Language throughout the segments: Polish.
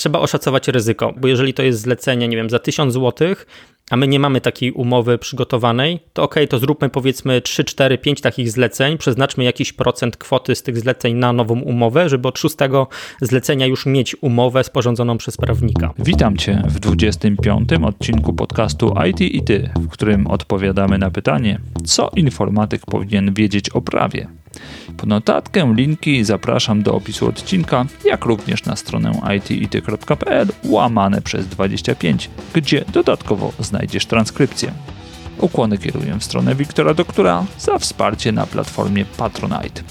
trzeba oszacować ryzyko, bo jeżeli to jest zlecenie, nie wiem, za 1000 zł, a my nie mamy takiej umowy przygotowanej, to ok, to zróbmy powiedzmy 3, 4, 5 takich zleceń, przeznaczmy jakiś procent kwoty z tych zleceń na nową umowę, żeby od szóstego zlecenia już mieć umowę sporządzoną przez prawnika. Witam Cię w 25. odcinku podcastu IT i Ty, w którym odpowiadamy na pytanie, co informatyk powinien wiedzieć o prawie. Po notatkę, linki zapraszam do opisu odcinka, jak również na stronę itity.pl łamane przez 25, gdzie dodatkowo znajdziesz transkrypcję. Ukłony kieruję w stronę Wiktora Doktora za wsparcie na platformie Patronite.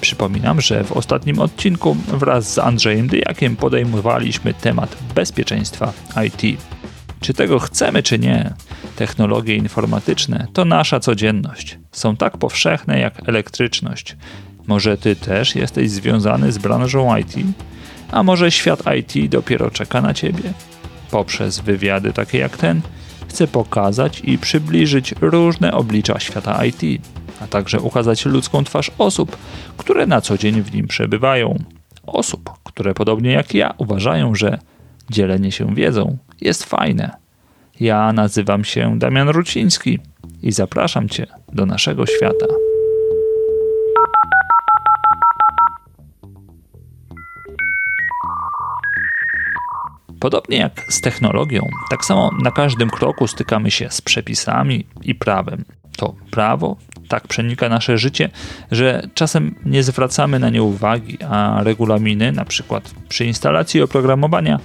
Przypominam, że w ostatnim odcinku wraz z Andrzejem Dyjakiem podejmowaliśmy temat bezpieczeństwa IT. Czy tego chcemy, czy nie, technologie informatyczne to nasza codzienność. Są tak powszechne jak elektryczność. Może ty też jesteś związany z branżą IT? A może świat IT dopiero czeka na ciebie? Poprzez wywiady takie jak ten chcę pokazać i przybliżyć różne oblicza świata IT, a także ukazać ludzką twarz osób, które na co dzień w nim przebywają. Osób, które podobnie jak ja uważają, że dzielenie się wiedzą jest fajne. Ja nazywam się Damian Ruciński i zapraszam Cię do naszego świata. Podobnie jak z technologią, tak samo na każdym kroku stykamy się z przepisami i prawem. To prawo tak przenika nasze życie, że czasem nie zwracamy na nie uwagi, a regulaminy, na przykład przy instalacji oprogramowania,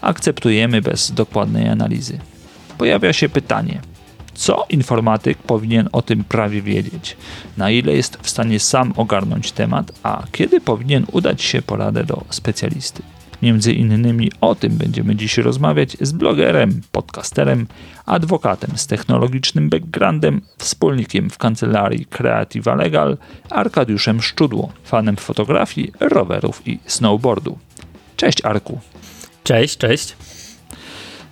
akceptujemy bez dokładnej analizy. Pojawia się pytanie, co informatyk powinien o tym prawie wiedzieć, na ile jest w stanie sam ogarnąć temat, a kiedy powinien udać się po radę do specjalisty. Między innymi o tym będziemy dziś rozmawiać z blogerem, podcasterem, adwokatem z technologicznym backgroundem, wspólnikiem w kancelarii Creativa Legal, Arkadiuszem Szczudło, fanem fotografii, rowerów i snowboardu. Cześć Arku. Cześć, cześć.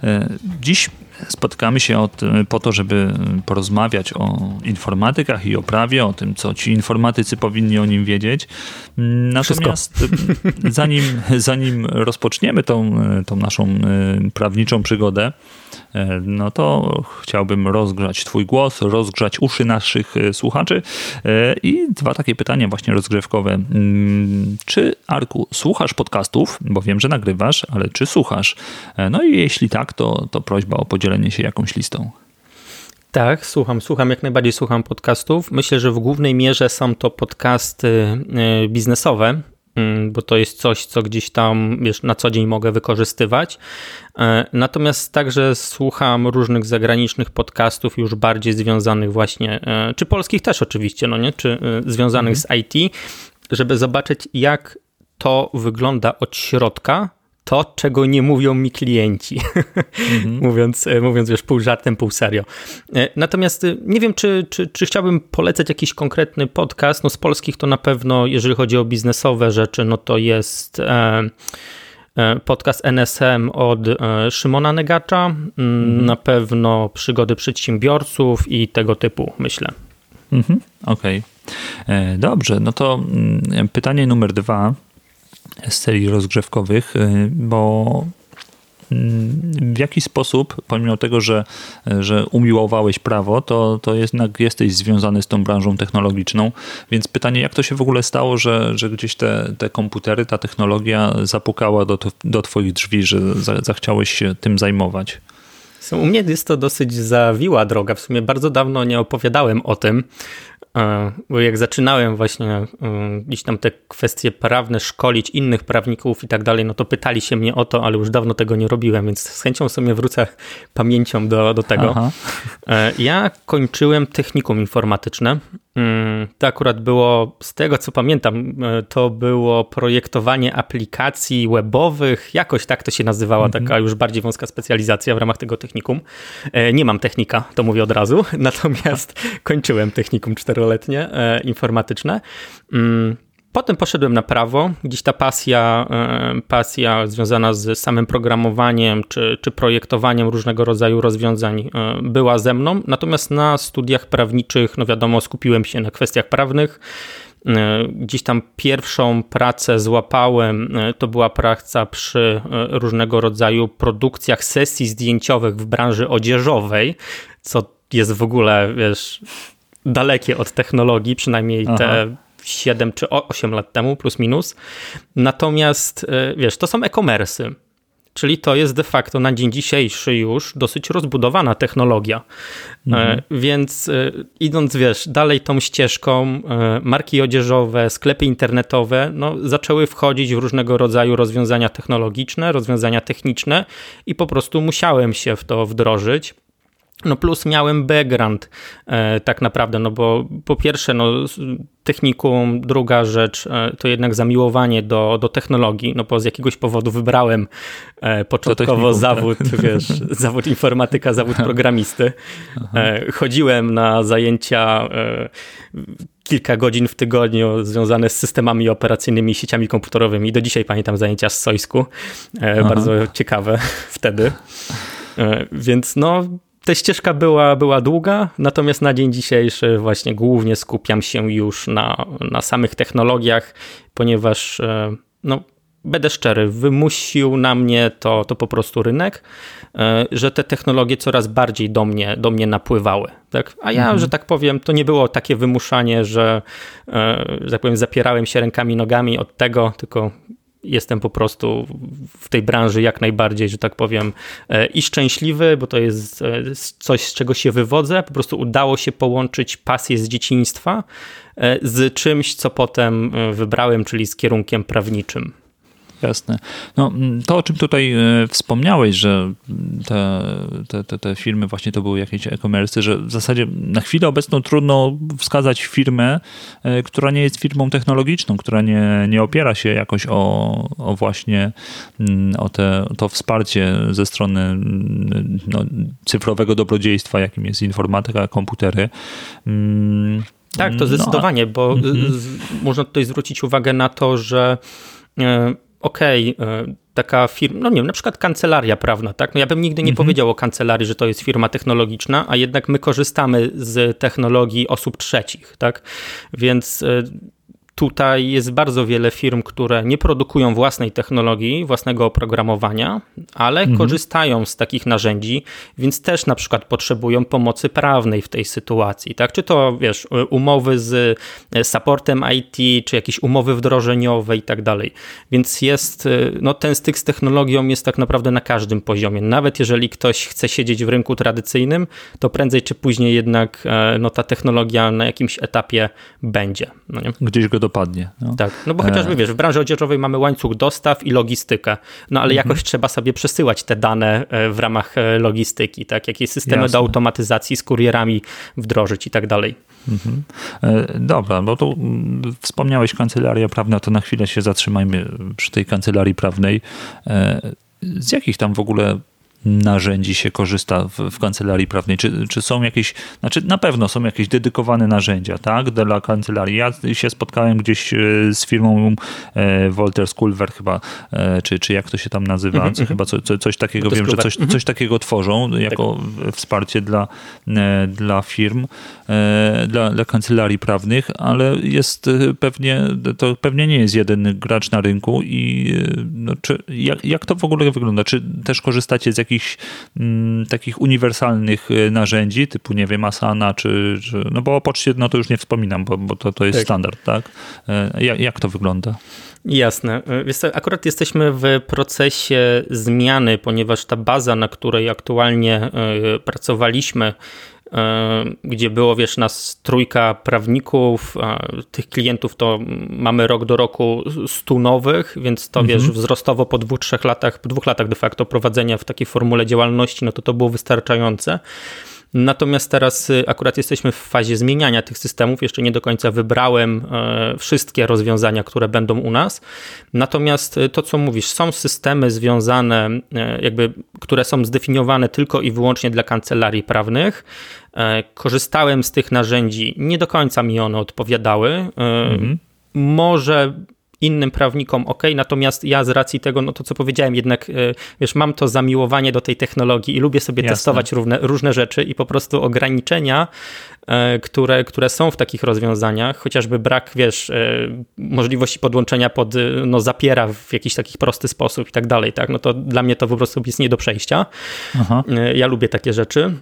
E, dziś spotkamy się od, po to, żeby porozmawiać o informatykach i o prawie, o tym, co ci informatycy powinni o nim wiedzieć. Natomiast zanim, zanim rozpoczniemy tą, tą naszą prawniczą przygodę, no to chciałbym rozgrzać Twój głos, rozgrzać uszy naszych e, słuchaczy i dwa takie pytania właśnie rozgrzewkowe. Mm, czy, Arku, słuchasz podcastów? Bo wiem, że nagrywasz, ale czy słuchasz? No i jeśli tak, to, to prośba o podzielenie się jakąś listą. Tak, słucham, słucham, jak najbardziej słucham podcastów. Myślę, że w głównej mierze są to podcasty biznesowe, bo to jest coś, co gdzieś tam wiesz, na co dzień mogę wykorzystywać. E, natomiast także słucham różnych zagranicznych podcastów, już bardziej związanych właśnie, e, czy polskich też oczywiście, no nie, czy e, związanych mhm. z IT, żeby zobaczyć, jak to wygląda od środka, to, czego nie mówią mi klienci. Mhm. mówiąc, e, mówiąc już pół żartem, pół serio. E, natomiast e, nie wiem, czy, czy, czy chciałbym polecać jakiś konkretny podcast. No z polskich to na pewno, jeżeli chodzi o biznesowe rzeczy, no to jest podcast NSM od Szymona Negacza. Mm, mhm. Na pewno przygody przedsiębiorców i tego typu, myślę. Mhm. Okej. Okay. Dobrze, no to mm, pytanie numer dwa serii rozgrzewkowych, y, bo mm, w jaki sposób, pomimo tego, że, że umiłowałeś prawo, to, to jednak jesteś związany z tą branżą technologiczną. Więc pytanie, jak to się w ogóle stało, że, że gdzieś te, te komputery, ta technologia zapukała do, do Twoich drzwi, że zachciałeś się tym zajmować? U mnie jest to dosyć zawiła droga. W sumie bardzo dawno nie opowiadałem o tym, bo jak zaczynałem właśnie e, gdzieś tam te kwestie prawne szkolić innych prawników i tak dalej, no to pytali się mnie o to, ale już dawno tego nie robiłem, więc z chęcią sobie wrócę pamięcią do, do tego. Aha. E, ja kończyłem technikum informatyczne. Mm, to akurat było, z tego co pamiętam, to było projektowanie aplikacji webowych, jakoś tak to się nazywała, mhm. taka już bardziej wąska specjalizacja w ramach tego technikum. Nie mam technika, to mówię od razu, natomiast kończyłem technikum 4 czteroletnie, e, informatyczne. Potem poszedłem na prawo, gdzieś ta pasja, e, pasja związana z samym programowaniem czy, czy projektowaniem różnego rodzaju rozwiązań e, była ze mną. Natomiast na studiach prawniczych, no wiadomo, skupiłem się na kwestiach prawnych. Gdzieś tam pierwszą pracę złapałem, to była praca przy różnego rodzaju produkcjach sesji zdjęciowych w branży odzieżowej, co jest w ogóle, wiesz, dalekie od technologii, przynajmniej Aha. te 7 czy 8 lat temu, plus minus. Natomiast, wiesz, to są e-commerce'y. Czyli to jest de facto na dzień dzisiejszy już dosyć rozbudowana technologia. Mhm. E, więc e, idąc, wiesz, dalej tą ścieżką, e, marki odzieżowe, sklepy internetowe, no, zaczęły wchodzić w różnego rodzaju rozwiązania technologiczne, rozwiązania techniczne i po prostu musiałem się w to wdrożyć. No plus miałem background e, tak naprawdę, no bo po pierwsze no, technikum, druga rzecz e, to jednak zamiłowanie do, do technologii, no bo z jakiegoś powodu wybrałem e, początkowo tak. zawód, tak. wiesz, zawód informatyka, zawód programisty. Chodziłem na zajęcia kilka godzin w tygodniu związane z systemami operacyjnymi sieciami komputerowymi. Do dzisiaj pamiętam zajęcia z Sojsku, bardzo ciekawe wtedy. Więc no ta ścieżka była, była długa, natomiast na dzień dzisiejszy właśnie głównie skupiam się już na, na samych technologiach, ponieważ e, no, będę szczery, wymusił na mnie to, to po prostu rynek, e, że te technologie coraz bardziej do mnie, do mnie napływały. Tak? A ja, mhm. że tak powiem, to nie było takie wymuszanie, że, e, że tak powiem, zapierałem się rękami, nogami od tego, tylko jestem po prostu w tej branży jak najbardziej, że tak powiem, e, i szczęśliwy, bo to jest e, coś, z czego się wywodzę. Po prostu udało się połączyć pasję z dzieciństwa e, z czymś, co potem wybrałem, czyli z kierunkiem prawniczym. Jasne. No, to, o czym tutaj e, wspomniałeś, że te, te, te, te firmy właśnie to były jakieś e-commerce, że w zasadzie na chwilę obecną trudno wskazać firmę, e, która nie jest firmą technologiczną, która nie, nie opiera się jakoś o, o właśnie mm, o te, to wsparcie ze strony mm, no, cyfrowego dobrodziejstwa, jakim jest informatyka, komputery. Mm, tak, to zdecydowanie, no, bo mm-hmm. można tutaj zwrócić uwagę na to, że e, okej, okay, taka firma, no nie wiem, na przykład kancelaria prawna, tak? No ja bym nigdy nie mhm. powiedział o kancelarii, że to jest firma technologiczna, a jednak my korzystamy z technologii osób trzecich, tak? Więc e, Tutaj jest bardzo wiele firm, które nie produkują własnej technologii, własnego oprogramowania, ale mhm. korzystają z takich narzędzi, więc też na przykład potrzebują pomocy prawnej w tej sytuacji. Tak? Czy to wiesz, umowy z e, supportem IT, czy jakieś umowy wdrożeniowe i tak dalej. Więc jest, e, no, ten styk z technologią jest tak naprawdę na każdym poziomie. Nawet jeżeli ktoś chce siedzieć w rynku tradycyjnym, to prędzej czy później jednak e, no, ta technologia na jakimś etapie będzie. No Gdzieś go do dopadnie. No. Tak, no bo chociażby e... wiesz, w branży odzieżowej mamy łańcuch dostaw i logistykę, no ale mhm. jakoś trzeba sobie przesyłać te dane e, w ramach e, logistyki, tak? Jakieś systemy Jasne. do automatyzacji z kurierami wdrożyć i tak dalej. Mhm. Dobra, bo tu mm, wspomniałeś kancelaria prawna, to na chwilę się zatrzymajmy przy tej kancelarii prawnej. Z jakich tam w ogóle narzędzi się korzysta w, w, kancelarii prawnej? Czy, czy są jakieś, znaczy na pewno są jakieś dedykowane narzędzia, tak, dla kancelarii. Ja się spotkałem gdzieś e, z firmą e, Wolters Kulwer chyba, e, czy, czy jak to się tam nazywa, mm -hmm. chyba co, co, coś takiego, wiem, że coś, mm -hmm. coś takiego tworzą jako tak. wsparcie dla, dla firm, dla, dla kancelarii prawnych, ale jest pewnie, to pewnie nie jest jeden gracz na rynku i no, czy, jak, jak to w ogóle wygląda? Czy też korzystacie z jakichś jakichś mm, takich uniwersalnych e, narzędzi, typu, nie wiem, Asana, czy, czy no bo o poczcie, no to już nie wspominam, bo, bo to, to jest tak. standard, tak? E, jak, jak to wygląda? Jasne. E, akurat jesteśmy w procesie zmiany, ponieważ ta baza, na której aktualnie pracowaliśmy, E, gdzie było, wiesz, nas trójka prawników, tych klientów to mamy rok do roku stu nowych, więc to, mhm. wiesz, wzrostowo po dwóch, trzech latach, po dwóch latach de facto prowadzenia w takiej formule działalności, no to to było wystarczające. Natomiast teraz y, akurat jesteśmy w fazie zmieniania tych systemów. Jeszcze nie do końca wybrałem e, wszystkie rozwiązania, które będą u nas. Natomiast y, to, co mówisz, są systemy związane, e, jakby, które są zdefiniowane tylko i wyłącznie dla kancelarii prawnych. E, korzystałem z tych narzędzi, nie do końca mi one odpowiadały. Mhm. Może innym prawnikom ok, natomiast ja z racji tego, no to co powiedziałem, jednak wiesz, mam to zamiłowanie do tej technologii i lubię sobie Jasne. testować różne, różne rzeczy i po prostu ograniczenia, które, które są w takich rozwiązaniach, chociażby brak, wiesz, możliwości podłączenia pod, no zapiera w jakiś taki prosty sposób i tak dalej, tak, no to dla mnie to po prostu jest nie do przejścia. Aha. Ja lubię takie rzeczy.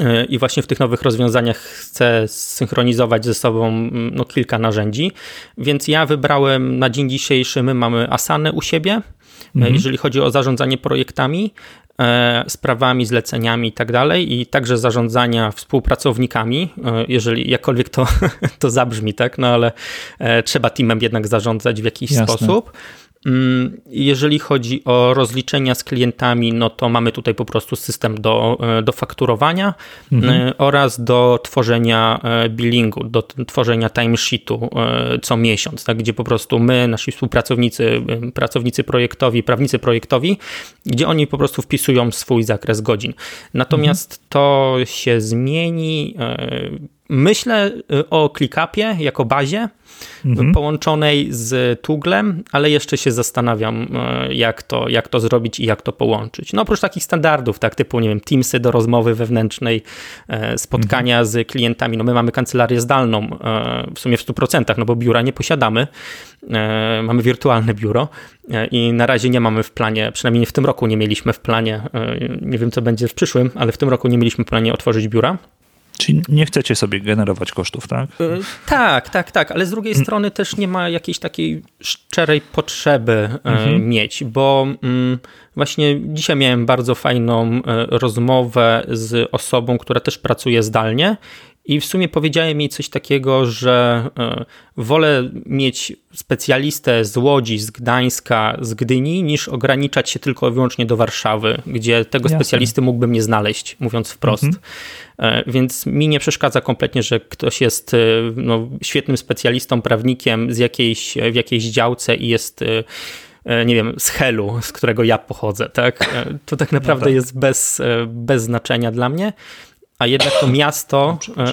E, I właśnie w tych nowych rozwiązaniach chcę synchronizować ze sobą mm, no, kilka narzędzi, więc ja wybrałem na dzień dzisiejszy, my mamy Asanę u siebie, e, mhm. jeżeli chodzi o zarządzanie projektami, e, sprawami, zleceniami i tak dalej, i także zarządzania współpracownikami, jeżeli jakkolwiek to, to zabrzmi, tak, no ale trzeba teamem jednak zarządzać w jakiś Jasne. sposób. Mm, jeżeli chodzi o rozliczenia z klientami, no to mamy tutaj po prostu system do, e, do fakturowania mhm. E, oraz do tworzenia e, billingu, do tworzenia timesheetu co miesiąc, tak, gdzie po prostu my, nasi współpracownicy, pracownicy projektowi, prawnicy projektowi, gdzie oni po prostu wpisują swój zakres godzin. Natomiast mhm. to się zmieni Myślę y, o ClickUpie jako bazie mhm. połączonej z Tuglem, ale jeszcze się zastanawiam, y, jak to, jak to zrobić i jak to połączyć. No oprócz takich standardów, tak typu, nie wiem, Teamsy do rozmowy wewnętrznej, e, spotkania mhm. z klientami. No my mamy kancelarię zdalną e, w sumie w 100%, no bo biura nie posiadamy. E, mamy wirtualne biuro i na razie nie mamy w planie, przynajmniej w tym roku nie mieliśmy w planie, nie wiem co będzie w przyszłym, ale w tym roku nie mieliśmy w planie otworzyć biura. Czyli nie chcecie sobie generować kosztów, tak? Yy, tak, tak, tak, ale z drugiej mm. strony też nie ma jakiejś takiej szczerej potrzeby e, mhm. mieć, bo mm, właśnie dzisiaj miałem bardzo fajną e, rozmowę z osobą, która też pracuje zdalnie i w sumie powiedziałem jej coś takiego, że e, wolę mieć specjalistę z Łodzi, z Gdańska, z Gdyni, niż ograniczać się tylko i wyłącznie do Warszawy, gdzie tego Jasne. specjalisty mógłbym nie znaleźć, mówiąc wprost. Mhm. E, więc mi nie przeszkadza kompletnie, że ktoś jest e, no, świetnym specjalistą, prawnikiem z jakiejś, w jakiejś działce i jest nie wiem, z Helu, z którego ja pochodzę, tak? To tak naprawdę no tak. jest bez, bez znaczenia dla mnie a jednak to miasto. E,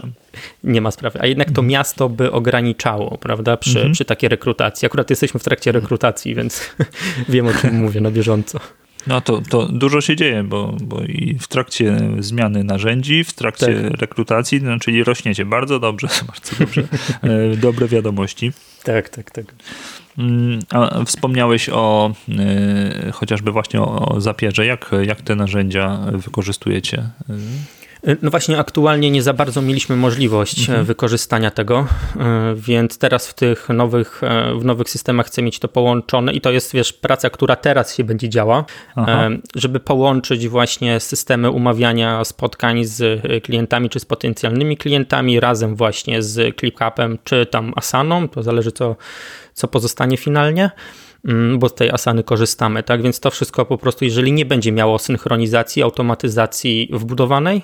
nie ma sprawy, a jednak to mhm. miasto by ograniczało, prawda, przy, mhm. przy takiej rekrutacji. Akurat jesteśmy w trakcie rekrutacji, więc wiem o czym mówię na bieżąco. No to, to dużo się dzieje, bo, bo i w trakcie zmiany narzędzi, w trakcie tak. rekrutacji, no, czyli rośniecie bardzo dobrze, bardzo dobrze. E, dobre wiadomości. Tak, tak, tak. Mm, a wspomniałeś o y, chociażby właśnie o, o zapierze. Jak, jak te narzędzia wykorzystujecie? No właśnie, aktualnie nie za bardzo mieliśmy możliwość e, mhm. wykorzystania tego, e, więc teraz w tych nowych, e, w nowych systemach chcę mieć to połączone i to jest, wiesz, praca, która teraz się będzie działa, Aha. żeby połączyć właśnie systemy umawiania spotkań z klientami czy z potencjalnymi klientami razem właśnie z ClickUpem czy tam Asaną, to zależy co, co pozostanie finalnie. Mm, bo z tej Asany korzystamy, tak? Więc to wszystko po prostu, jeżeli nie będzie miało synchronizacji, automatyzacji wbudowanej,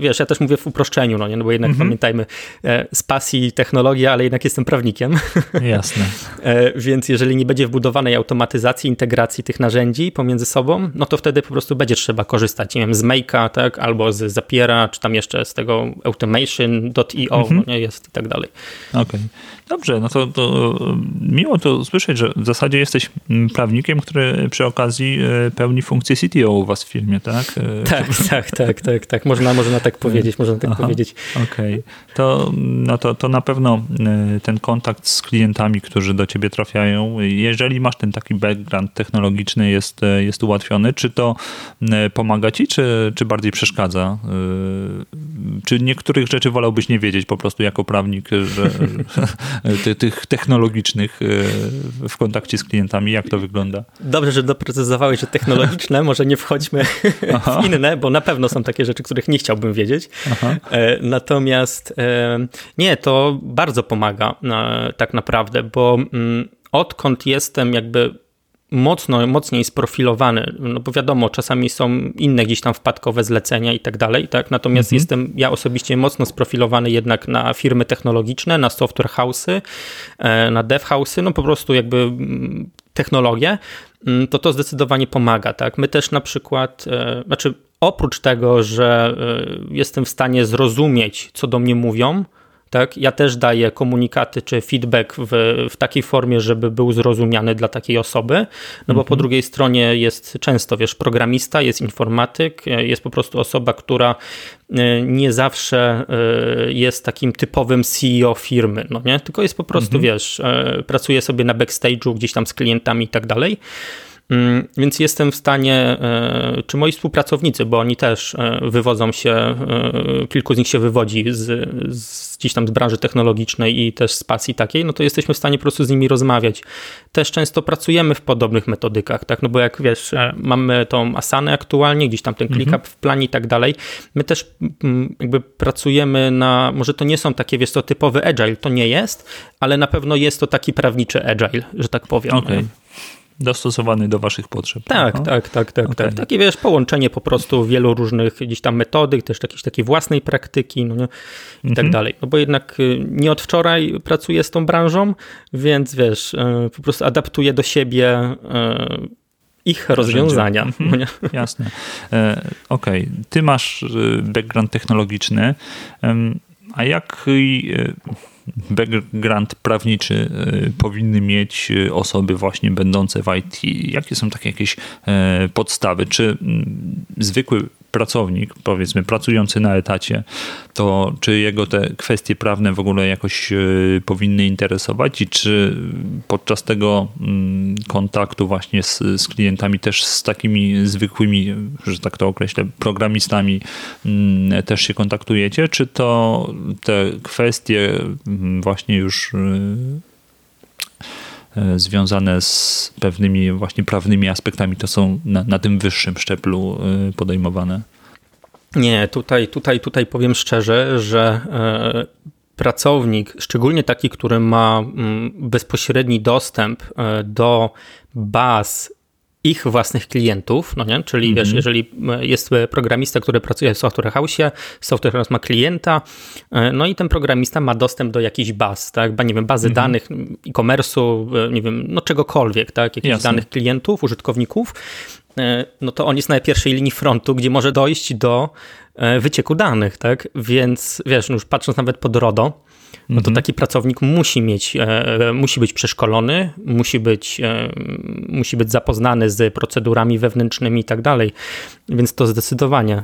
wiesz, ja też mówię w uproszczeniu, no nie, no bo jednak mhm. pamiętajmy, e, z pasji technologia, ale jednak jestem prawnikiem. Jasne. E, więc jeżeli nie będzie wbudowanej automatyzacji, integracji tych narzędzi pomiędzy sobą, no to wtedy po prostu będzie trzeba korzystać, nie wiem, z Make'a, tak, albo z Zapiera, czy tam jeszcze z tego automation.io, mhm. no nie, jest i tak dalej. Okej. Okay. Dobrze, no to, to miło to słyszeć, że w zasadzie jesteś prawnikiem, który przy okazji e, pełni funkcję CTO u was w firmie, tak? E, tak, tak, tak, tak, tak. Można, można tak powiedzieć, można tak Aha, powiedzieć. Okej. Okay. To, no to, to na pewno e, ten kontakt z klientami, którzy do ciebie trafiają, jeżeli masz ten taki background technologiczny, jest, jest ułatwiony, czy to pomaga ci, czy, czy bardziej przeszkadza? Czy niektórych rzeczy wolałbyś nie wiedzieć po prostu jako prawnik, że, tych technologicznych w kontakcie z klientami? Jak to wygląda? Dobrze, że doprecyzowałeś, że technologiczne, może nie wchodźmy Aha. w inne, bo na pewno są takie rzeczy, których nie chciałbym wiedzieć. Aha. E, natomiast e, nie, to bardzo pomaga tak naprawdę, bo mm, odkąd jestem jakby mocno, mocniej sprofilowany, no bo wiadomo, czasami są inne gdzieś tam wpadkowe zlecenia i tak dalej, tak? Natomiast mhm. jestem ja osobiście mocno sprofilowany jednak na firmy technologiczne, na software house'y, e, na dev house'y, no po prostu jakby mm, technologie, mm, to to zdecydowanie pomaga, tak? My też na przykład, e, znaczy oprócz tego, że e, jestem w stanie zrozumieć, co do mnie mówią, tak? Ja też daję komunikaty czy feedback w, w takiej formie, żeby był zrozumiany dla takiej osoby, no bo mhm. po drugiej stronie jest często, wiesz, programista, jest informatyk, jest po prostu osoba, która e, nie zawsze e, jest takim typowym CEO firmy, no nie? Tylko jest po prostu, mhm. wiesz, e, pracuje sobie na backstage'u gdzieś tam z klientami i tak dalej. Mm, więc jestem w stanie, e, czy moi współpracownicy, bo oni też e, wywodzą się, e, kilku z nich się wywodzi z, z gdzieś tam z branży technologicznej i też z pasji takiej, no to jesteśmy w stanie po prostu z nimi rozmawiać. Też często pracujemy w podobnych metodykach, tak, no bo jak wiesz, mamy tą Asanę aktualnie, gdzieś tam ten ClickUp mhm. w planie i tak dalej, my też mm, jakby pracujemy na, może to nie są takie, wiesz, to typowy agile, to nie jest, ale na pewno jest to taki prawniczy agile, że tak powiem. Okay dostosowany do waszych potrzeb. Tak, no? tak, tak, tak, okay. tak. Takie wiesz, połączenie po prostu wielu różnych gdzieś tam metodyk, też jakiejś takiej własnej praktyki, no nie? i tak mhm. dalej. No bo jednak y, nie od wczoraj pracuję z tą branżą, więc wiesz, y, po prostu adaptuję do siebie y, ich rozwiązania. Mhm. No Jasne. E, Okej, okay. ty masz background technologiczny, a jak background prawniczy y, powinny mieć y, osoby właśnie będące w IT? Jakie są takie jakieś e, podstawy? Czy mm, zwykły pracownik, powiedzmy pracujący na etacie, to czy jego te kwestie prawne w ogóle jakoś e, powinny interesować i czy podczas tego mm, kontaktu właśnie z, z klientami też z takimi zwykłymi, że tak to określę, programistami mm, też się kontaktujecie, czy to te kwestie mm, właśnie już e, związane z pewnymi właśnie prawnymi aspektami, to są na, na tym wyższym szczeblu podejmowane? Nie, tutaj, tutaj, tutaj powiem szczerze, że e, pracownik, szczególnie taki, który ma mm, bezpośredni dostęp e, do baz ich własnych klientów, no nie? czyli mm -hmm. wiesz, mhm. jeżeli e, jest programista, który pracuje w Software House, Software House ma klienta, no i ten programista ma dostęp do jakichś baz, tak, nie wiem, bazy mm -hmm. danych e-commerce'u, nie wiem, no czegokolwiek, tak, jakichś Jasne. danych klientów, użytkowników E, no to on jest na pierwszej linii frontu, gdzie może dojść do e, wycieku danych, tak? Więc wiesz, no już patrząc nawet pod RODO, no to mhm. taki pracownik musi mieć, e, musi być przeszkolony, musi być, musi być zapoznany z procedurami wewnętrznymi i tak dalej. Więc to zdecydowanie.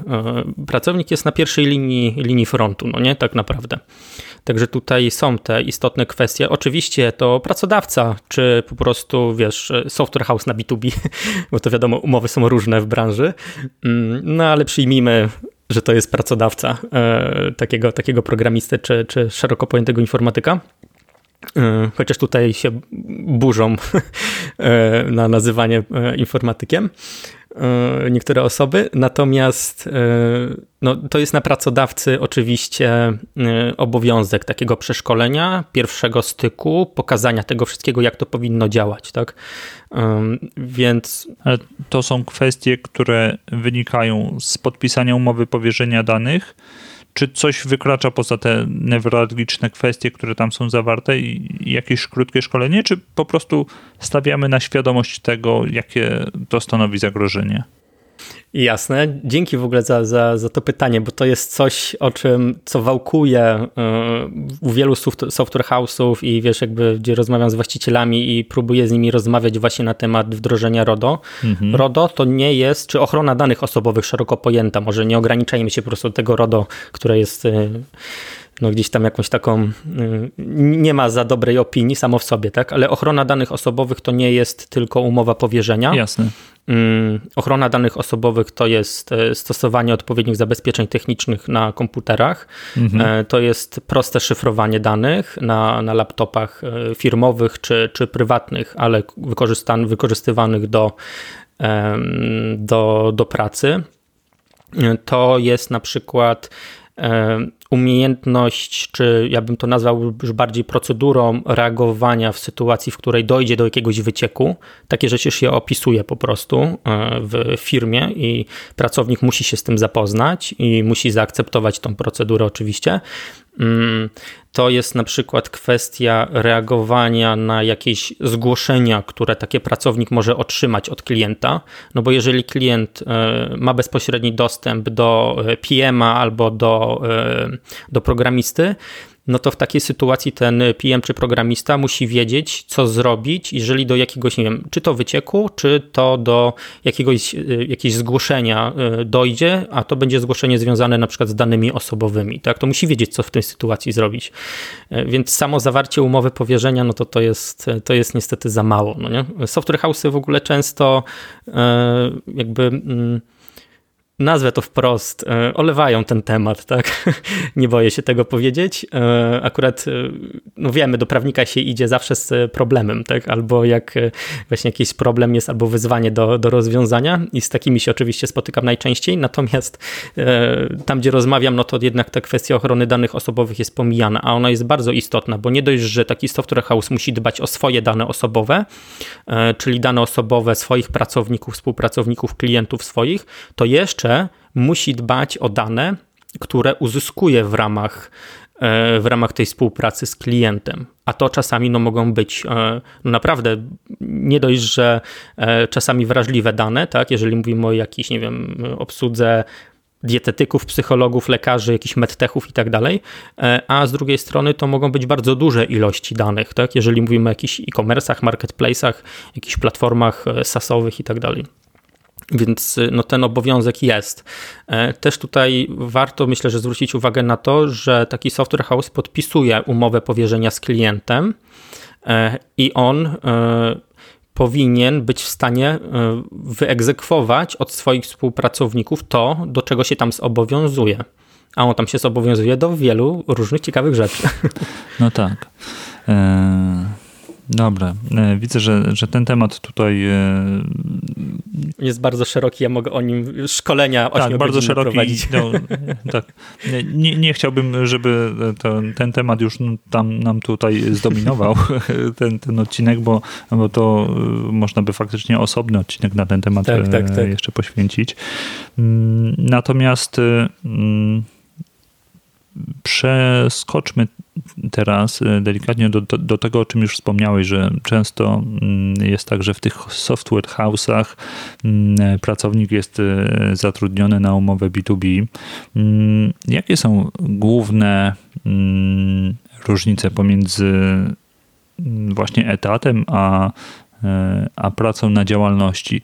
Pracownik jest na pierwszej linii, linii frontu, no nie? Tak naprawdę. Także tutaj są te istotne kwestie. Oczywiście to pracodawca, czy po prostu, wiesz, software house na B2B, bo to wiadomo, umowy są różne w branży, mm, no ale przyjmijmy że to jest pracodawca e, takiego, takiego programisty czy, czy szeroko pojętego informatyka. E, chociaż tutaj się burzą e, na nazywanie informatykiem. E, niektóre osoby, natomiast e, no, to jest na pracodawcy oczywiście e, obowiązek takiego przeszkolenia, pierwszego styku, pokazania tego wszystkiego, jak to powinno działać, tak? Więc... Ale to są kwestie, które wynikają z podpisania umowy powierzenia danych, czy coś wykracza poza te newralgiczne kwestie, które tam są zawarte i jakieś krótkie szkolenie, czy po prostu stawiamy na świadomość tego, jakie to stanowi zagrożenie? Jasne. Dzięki w ogóle za, za, za to pytanie, bo to jest coś, o czym, co wałkuje u y, wielu software house'ów i wiesz, jakby, gdzie rozmawiam z właścicielami i próbuję z nimi rozmawiać właśnie na temat wdrożenia RODO. Mhm. RODO to nie jest, czy ochrona danych osobowych szeroko pojęta, może nie ograniczajmy się po prostu do tego RODO, które jest y, no gdzieś tam jakąś taką, y, nie ma za dobrej opinii samo w sobie, tak? Ale ochrona danych osobowych to nie jest tylko umowa powierzenia. Jasne. Mm, ochrona danych osobowych to jest e, stosowanie odpowiednich zabezpieczeń technicznych na komputerach. Mhm. E, to jest proste szyfrowanie danych na, na laptopach e, firmowych czy, czy prywatnych, ale wykorzystywanych do, do, do pracy. To jest na przykład umiejętność, czy ja bym to nazwał już bardziej procedurą reagowania w sytuacji, w której dojdzie do jakiegoś wycieku. Takie rzeczy się opisuje po prostu e, w firmie i pracownik musi się z tym zapoznać i musi zaakceptować tą procedurę oczywiście. To jest na przykład kwestia reagowania na jakieś zgłoszenia, które taki pracownik może otrzymać od klienta. No bo jeżeli klient e, ma bezpośredni dostęp do e, PM-a albo do, e, do programisty, no to w takiej sytuacji ten PM czy programista musi wiedzieć, co zrobić, jeżeli do jakiegoś, nie wiem, czy to wycieku, czy to do jakiegoś, jakiegoś zgłoszenia dojdzie, a to będzie zgłoszenie związane na przykład z danymi osobowymi, tak? To musi wiedzieć, co w tej sytuacji zrobić. Więc samo zawarcie umowy powierzenia, no to to jest, to jest niestety za mało, no nie? Software house'y w ogóle często jakby mm, nazwę to wprost, e, olewają ten temat, tak? Nie boję się tego powiedzieć. E, akurat, e, no wiemy, do prawnika się idzie zawsze z problemem, tak? Albo jak właśnie jakiś problem jest, albo wyzwanie do, do rozwiązania i z takimi się oczywiście spotykam najczęściej, natomiast tam, gdzie rozmawiam, no to jednak ta kwestia ochrony danych osobowych jest pomijana, a ona jest bardzo istotna, bo nie dość, że taki software house musi dbać o swoje dane osobowe, czyli dane osobowe swoich pracowników, współpracowników, klientów swoich, to jeszcze musi dbać o dane, które uzyskuje w ramach, e, w ramach tej współpracy z klientem. A to czasami no, mogą być e, no, naprawdę nie dość, że e, czasami wrażliwe dane, tak? jeżeli mówimy o jakiejś, nie wiem, obsłudze dietetyków, psychologów, lekarzy, jakichś medtechów i tak dalej, a z drugiej strony to mogą być bardzo duże ilości danych, tak? jeżeli mówimy o jakichś e-commerce'ach, marketplace'ach, jakichś platformach SaaSowych i tak dalej. Więc y, no, ten obowiązek jest. E, też tutaj warto, myślę, że zwrócić uwagę na to, że taki software house podpisuje umowę powierzenia z klientem e, i on e, powinien być w stanie wyegzekwować od swoich współpracowników to, do czego się tam zobowiązuje. A on tam się zobowiązuje do wielu różnych ciekawych rzeczy. No tak. Dobra, e, widzę, że, że ten temat tutaj e, jest bardzo szeroki, ja mogę o nim szkolenia tak, bardzo szeroki. No, tak. nie, nie chciałbym, żeby to, ten temat już tam nam tutaj zdominował, ten, ten odcinek, bo, bo to e, można by faktycznie osobny odcinek na ten temat tak, tak, tak. jeszcze poświęcić. Mm, natomiast mm, Przeskoczmy teraz e, delikatnie do, do, do, tego, o czym już wspomniałeś, że często mm, jest tak, że w tych software house'ach mm, pracownik jest e, zatrudniony na umowę B2B. Mm, jakie są główne różnice pomiędzy właśnie etatem a, e, a pracą na działalności?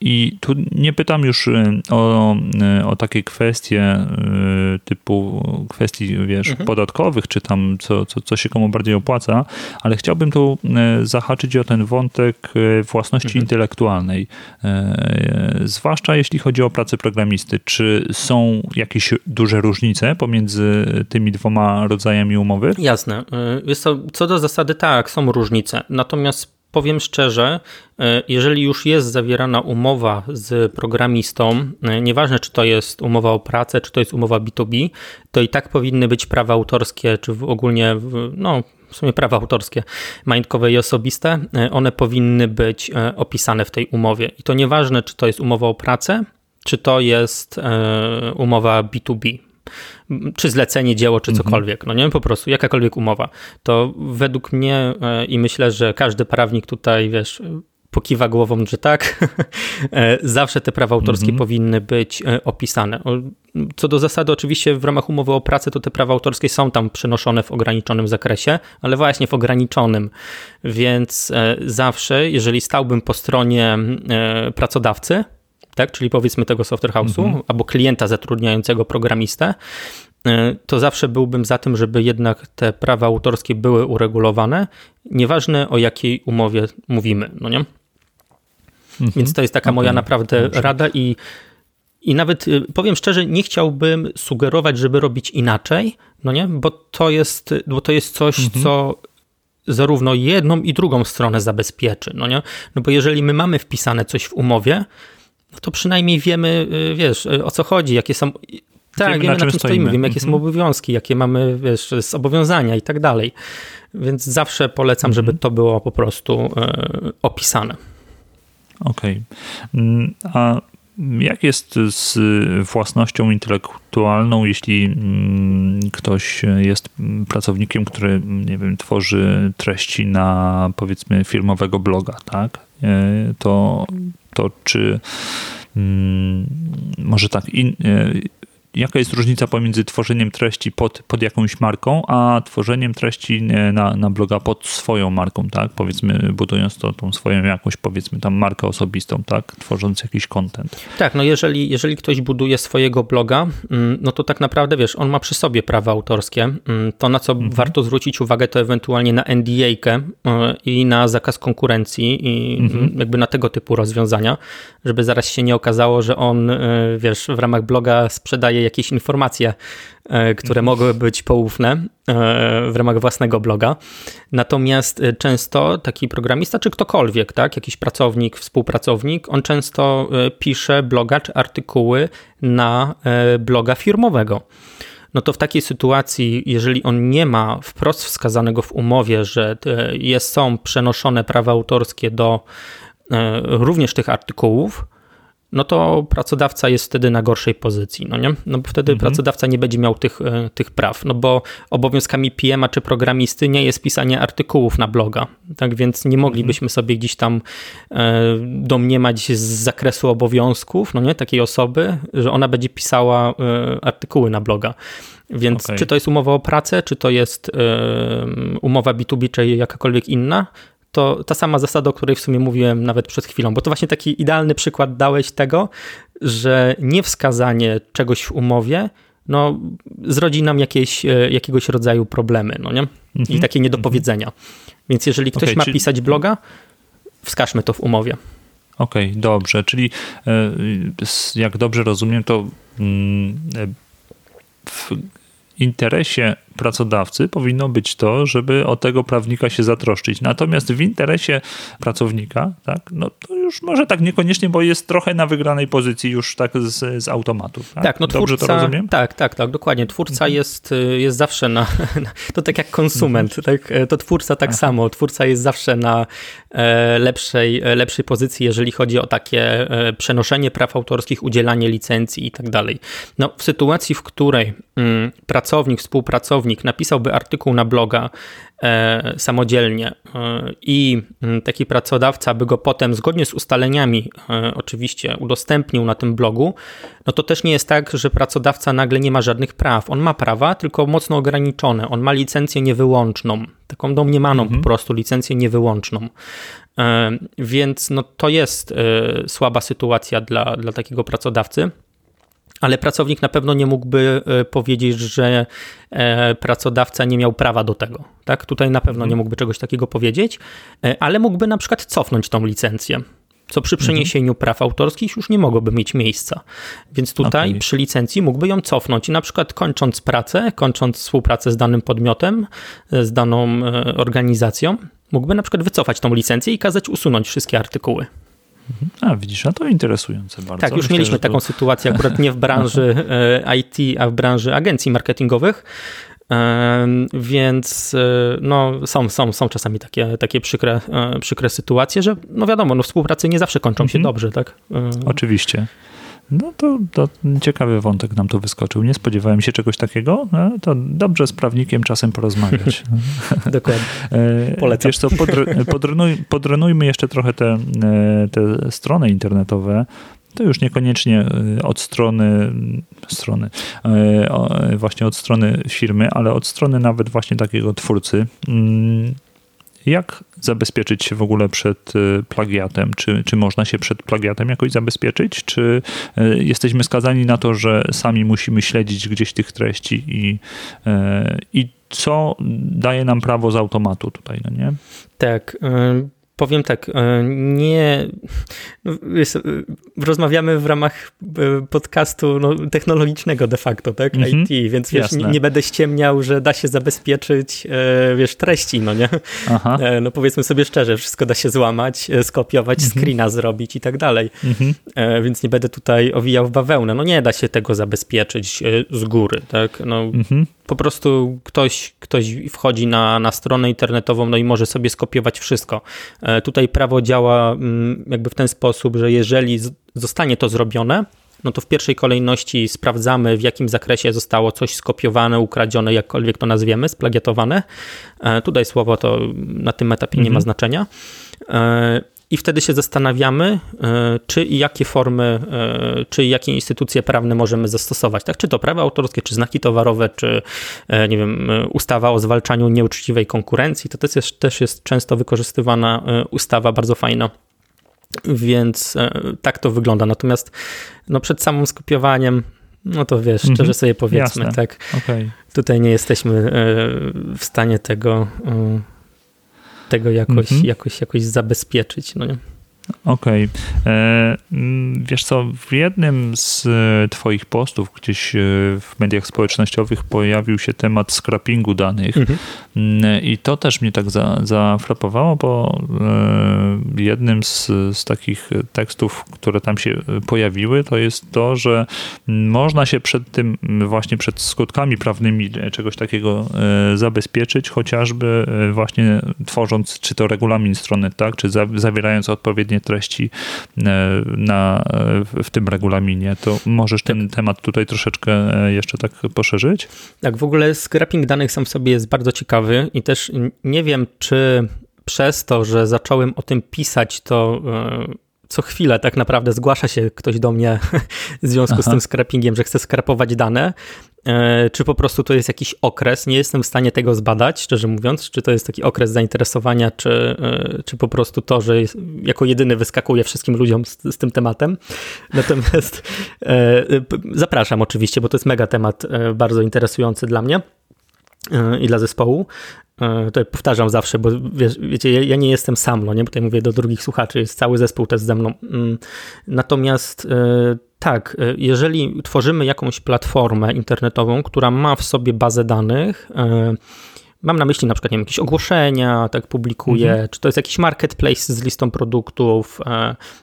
I tu nie pytam już y, o, y, o takie kwestie y, typu kwestii, wiesz, mhm. podatkowych, czy tam co, co, co się komu bardziej opłaca, ale chciałbym tu zahaczyć o ten wątek własności mhm. intelektualnej. Zwłaszcza jeśli chodzi o pracę programisty. Czy są jakieś duże różnice pomiędzy tymi dwoma rodzajami umowy? Jasne. Jest to, co do zasady tak, są różnice. Natomiast powiem szczerze, e, jeżeli już jest zawierana umowa z programistą, e, nieważne czy to jest umowa o pracę, czy to jest umowa B2B, to i tak powinny być prawa autorskie, czy ogólnie, no w sumie prawa autorskie, majątkowe i osobiste, e, one powinny być opisane w tej umowie. I to nieważne, czy to jest umowa o pracę, czy to jest umowa B2B czy zlecenie, dzieło, czy mhm. cokolwiek, no nie, po prostu jakakolwiek umowa, to według mnie e, i myślę, że każdy prawnik tutaj, wiesz, pokiwa głową, że tak, e, zawsze te prawa autorskie mhm. powinny być e, opisane. Co do zasady, oczywiście w ramach umowy o pracę, to te prawa autorskie są tam przenoszone w ograniczonym zakresie, ale właśnie w ograniczonym, więc zawsze, jeżeli stałbym po stronie pracodawcy, tak? czyli powiedzmy tego software house'u mhm. albo klienta zatrudniającego programistę, e, to zawsze byłbym za tym, żeby jednak te prawa autorskie były uregulowane, nieważne o jakiej umowie mówimy, no nie? Mhm. Więc to jest taka okay. moja naprawdę rada i, i nawet e, powiem szczerze, nie chciałbym sugerować, żeby robić inaczej, no nie? Bo to jest, bo to jest coś, mhm. co zarówno jedną i drugą stronę zabezpieczy, no nie? No bo jeżeli my mamy wpisane coś w umowie, no to przynajmniej wiemy, y, wiesz, y, o co chodzi, jakie są... Tak, wiemy, wiemy na, czym stoimy, stoimy wiemy, jakie są mhm. obowiązki, jakie mamy, wiesz, zobowiązania i tak dalej. Więc zawsze polecam, żeby mhm. to było po prostu y, opisane. Okej. Okay. Mm, a jak jest z własnością intelektualną, jeśli mm, ktoś jest pracownikiem, który, nie wiem, tworzy treści na powiedzmy firmowego bloga, tak? To to czy mm, może tak, in, e, jaka jest różnica pomiędzy tworzeniem treści pod, pod jakąś marką, a tworzeniem treści na, na bloga pod swoją marką, tak? Powiedzmy, budując to, tą swoją jakąś, powiedzmy tam markę osobistą, tak? Tworząc jakiś content. Tak, no jeżeli, jeżeli ktoś buduje swojego bloga, mm, no to tak naprawdę, wiesz, on ma przy sobie prawa autorskie. Mm, to, na co mhm. warto zwrócić uwagę, to ewentualnie na NDA-kę y, i na zakaz konkurencji i mhm. jakby na tego typu rozwiązania, żeby zaraz się nie okazało, że on, y, wiesz, w ramach bloga sprzedaje jakieś informacje, e, które mhm. mogły być poufne e, w ramach własnego bloga. Natomiast e, często taki programista, czy ktokolwiek, tak, jakiś pracownik, współpracownik, on często pisze bloga czy artykuły na bloga firmowego no to w takiej sytuacji, jeżeli on nie ma wprost wskazanego w umowie, że jest, są przenoszone prawa autorskie do również tych artykułów, no to pracodawca jest wtedy na gorszej pozycji, no nie? No bo wtedy mhm. pracodawca nie będzie miał tych, e, tych praw, no bo obowiązkami PM-a czy programisty nie jest pisanie artykułów na bloga, tak więc nie moglibyśmy mhm. sobie gdzieś tam e, domniemać z zakresu obowiązków, no nie, takiej osoby, że ona będzie pisała e, artykuły na bloga. Więc okay. czy to jest umowa o pracę, czy to jest umowa B2B, czy jakakolwiek inna, to ta sama zasada, o której w sumie mówiłem nawet przed chwilą, bo to właśnie taki idealny przykład dałeś tego, że niewskazanie czegoś w umowie no, zrodzi nam jakieś, e, jakiegoś rodzaju problemy, no nie? I mhm. takie niedopowiedzenia. Więc jeżeli ktoś okay, ma czyli... pisać bloga, wskażmy to w umowie. Okej, okay, dobrze. Czyli e, jak dobrze rozumiem, to mm, e, w interesie pracodawcy powinno być to, żeby o tego prawnika się zatroszczyć. Natomiast w interesie pracownika, tak, no to już może tak niekoniecznie, bo jest trochę na wygranej pozycji już tak z, z automatu. Tak, tak no Dobrze twórca, to rozumiem? Tak, tak, tak, dokładnie. Twórca mhm. jest, jest zawsze na, to tak jak konsument, mhm. tak, to twórca tak Aha. samo. Twórca jest zawsze na e, lepszej, lepszej pozycji, jeżeli chodzi o takie e, przenoszenie praw autorskich, udzielanie licencji i tak dalej. No, w sytuacji, w której mm, pracownik, współpracownik użytkownik napisałby artykuł na bloga e, samodzielnie e, i mm, taki pracodawca by go potem zgodnie z ustaleniami e, oczywiście udostępnił na tym blogu, no to też nie jest tak, że pracodawca nagle nie ma żadnych praw. On ma prawa, tylko mocno ograniczone. On ma licencję niewyłączną, taką domniemaną mhm. po prostu licencję niewyłączną. E, więc no to jest e, słaba sytuacja dla, dla takiego pracodawcy ale pracownik na pewno nie mógłby e, powiedzieć, że e, pracodawca nie miał prawa do tego. Tak? Tutaj na pewno nie mhm. mógłby czegoś takiego powiedzieć, e, ale mógłby na przykład cofnąć tą licencję. Co przy mhm. przeniesieniu mhm. praw autorskich już nie mogłoby mieć miejsca. Więc tutaj okay. przy licencji mógłby ją cofnąć i na przykład kończąc pracę, kończąc współpracę z danym podmiotem, z daną organizacją, mógłby na przykład wycofać tą licencję i kazać usunąć wszystkie artykuły. A widzisz, a to interesujące bardzo. Tak, już Myślę, mieliśmy taką to... sytuację, akurat nie w branży e, IT, a w branży agencji marketingowych. Więc e, no, są, są, są czasami takie, takie przykre, e, przykre sytuacje, że no wiadomo, no, współpracy nie zawsze kończą się mhm. dobrze, tak? Oczywiście. No to, to, ciekawy wątek nam tu wyskoczył. Nie spodziewałem się czegoś takiego. No, to dobrze z prawnikiem czasem porozmawiać. Dokładnie. E, Polecam. Wiesz co, podrenuj, podrenujmy jeszcze trochę te, e, te strony internetowe. To już niekoniecznie e, od strony, strony, właśnie od strony firmy, ale od strony nawet właśnie takiego twórcy. Jak zabezpieczyć się w ogóle przed y, plagiatem? Czy, czy można się przed plagiatem jakoś zabezpieczyć? Czy y, jesteśmy skazani na to, że sami musimy śledzić gdzieś tych treści i, y, i co daje nam prawo z automatu tutaj, no nie? Tak. Powiem tak, e, nie. No, wiesz, e, rozmawiamy w ramach e, podcastu no, technologicznego de facto, tak? Mm -hmm. IT, więc wiesz, nie, nie, będę ściemniał, że da się zabezpieczyć, wiesz, treści, no nie? Aha. No powiedzmy sobie szczerze, wszystko da się złamać, skopiować, mm -hmm. screena zrobić i tak dalej. Mm -hmm. Więc nie będę tutaj owijał w bawełnę. No nie da się tego zabezpieczyć z góry, tak? No, mhm po prostu ktoś, ktoś wchodzi na, na stronę internetową, no i może sobie skopiować wszystko. E, tutaj prawo działa mm, jakby w ten sposób, że jeżeli zostanie to zrobione, no to w pierwszej kolejności sprawdzamy, w jakim zakresie zostało coś skopiowane, ukradzione, jakkolwiek to nazwiemy, splagiatowane. E, tutaj słowo to na tym etapie nie ma mhm. znaczenia. E, i wtedy się zastanawiamy, czy i jakie formy, czy jakie instytucje prawne możemy zastosować. Tak? Czy to prawo autorskie, czy znaki towarowe, czy nie wiem, ustawa o zwalczaniu nieuczciwej konkurencji. To też jest, też jest często wykorzystywana ustawa bardzo fajna. Więc tak to wygląda. Natomiast no, przed samym skopiowaniem no to wiesz, szczerze mhm. sobie powiedzmy, Jasne. tak. Okay. Tutaj nie jesteśmy e, w stanie tego, e, tego jakoś, mhm. jakoś, jakoś zabezpieczyć. No nie? Okej. Okay. E, wiesz co, w jednym z e, Twoich postów gdzieś e, w mediach społecznościowych pojawił się temat scrappingu danych mhm. Mm, i to też mnie tak za, zafrapowało, bo jednym z, z takich tekstów, które tam się pojawiły, to jest to, że można się przed tym, właśnie przed skutkami prawnymi czegoś takiego zabezpieczyć, chociażby właśnie tworząc czy to regulamin strony, tak, czy zawierając odpowiednie treści e, na, w tym regulaminie. To możesz tak. ten temat tutaj troszeczkę e, jeszcze tak poszerzyć? Tak, w ogóle scrapping danych sam w sobie jest bardzo ciekawy i też nie wiem, czy przez to, że zacząłem o tym pisać, to e, co chwilę tak naprawdę zgłasza się ktoś do mnie w związku Aha. z tym scrappingiem, że chce skrapować dane, e, czy po prostu to jest jakiś okres. Nie jestem w stanie tego zbadać, szczerze mówiąc, czy to jest taki okres zainteresowania, czy, e, czy po prostu to, że jako jedyny wyskakuje wszystkim ludziom z, z tym tematem. Natomiast e, zapraszam oczywiście, bo to jest mega temat bardzo interesujący dla mnie i dla zespołu. E, to powtarzam zawsze, bo wiecie, ja nie jestem sam, no nie, tutaj mówię do drugich słuchaczy, jest cały zespół też ze mną. Mm, natomiast e, tak, e, jeżeli tworzymy jakąś platformę internetową, która ma w sobie bazę danych, Mam na myśli na przykład nie wiem, jakieś ogłoszenia, tak publikuję, mhm. czy to jest jakiś marketplace z listą produktów,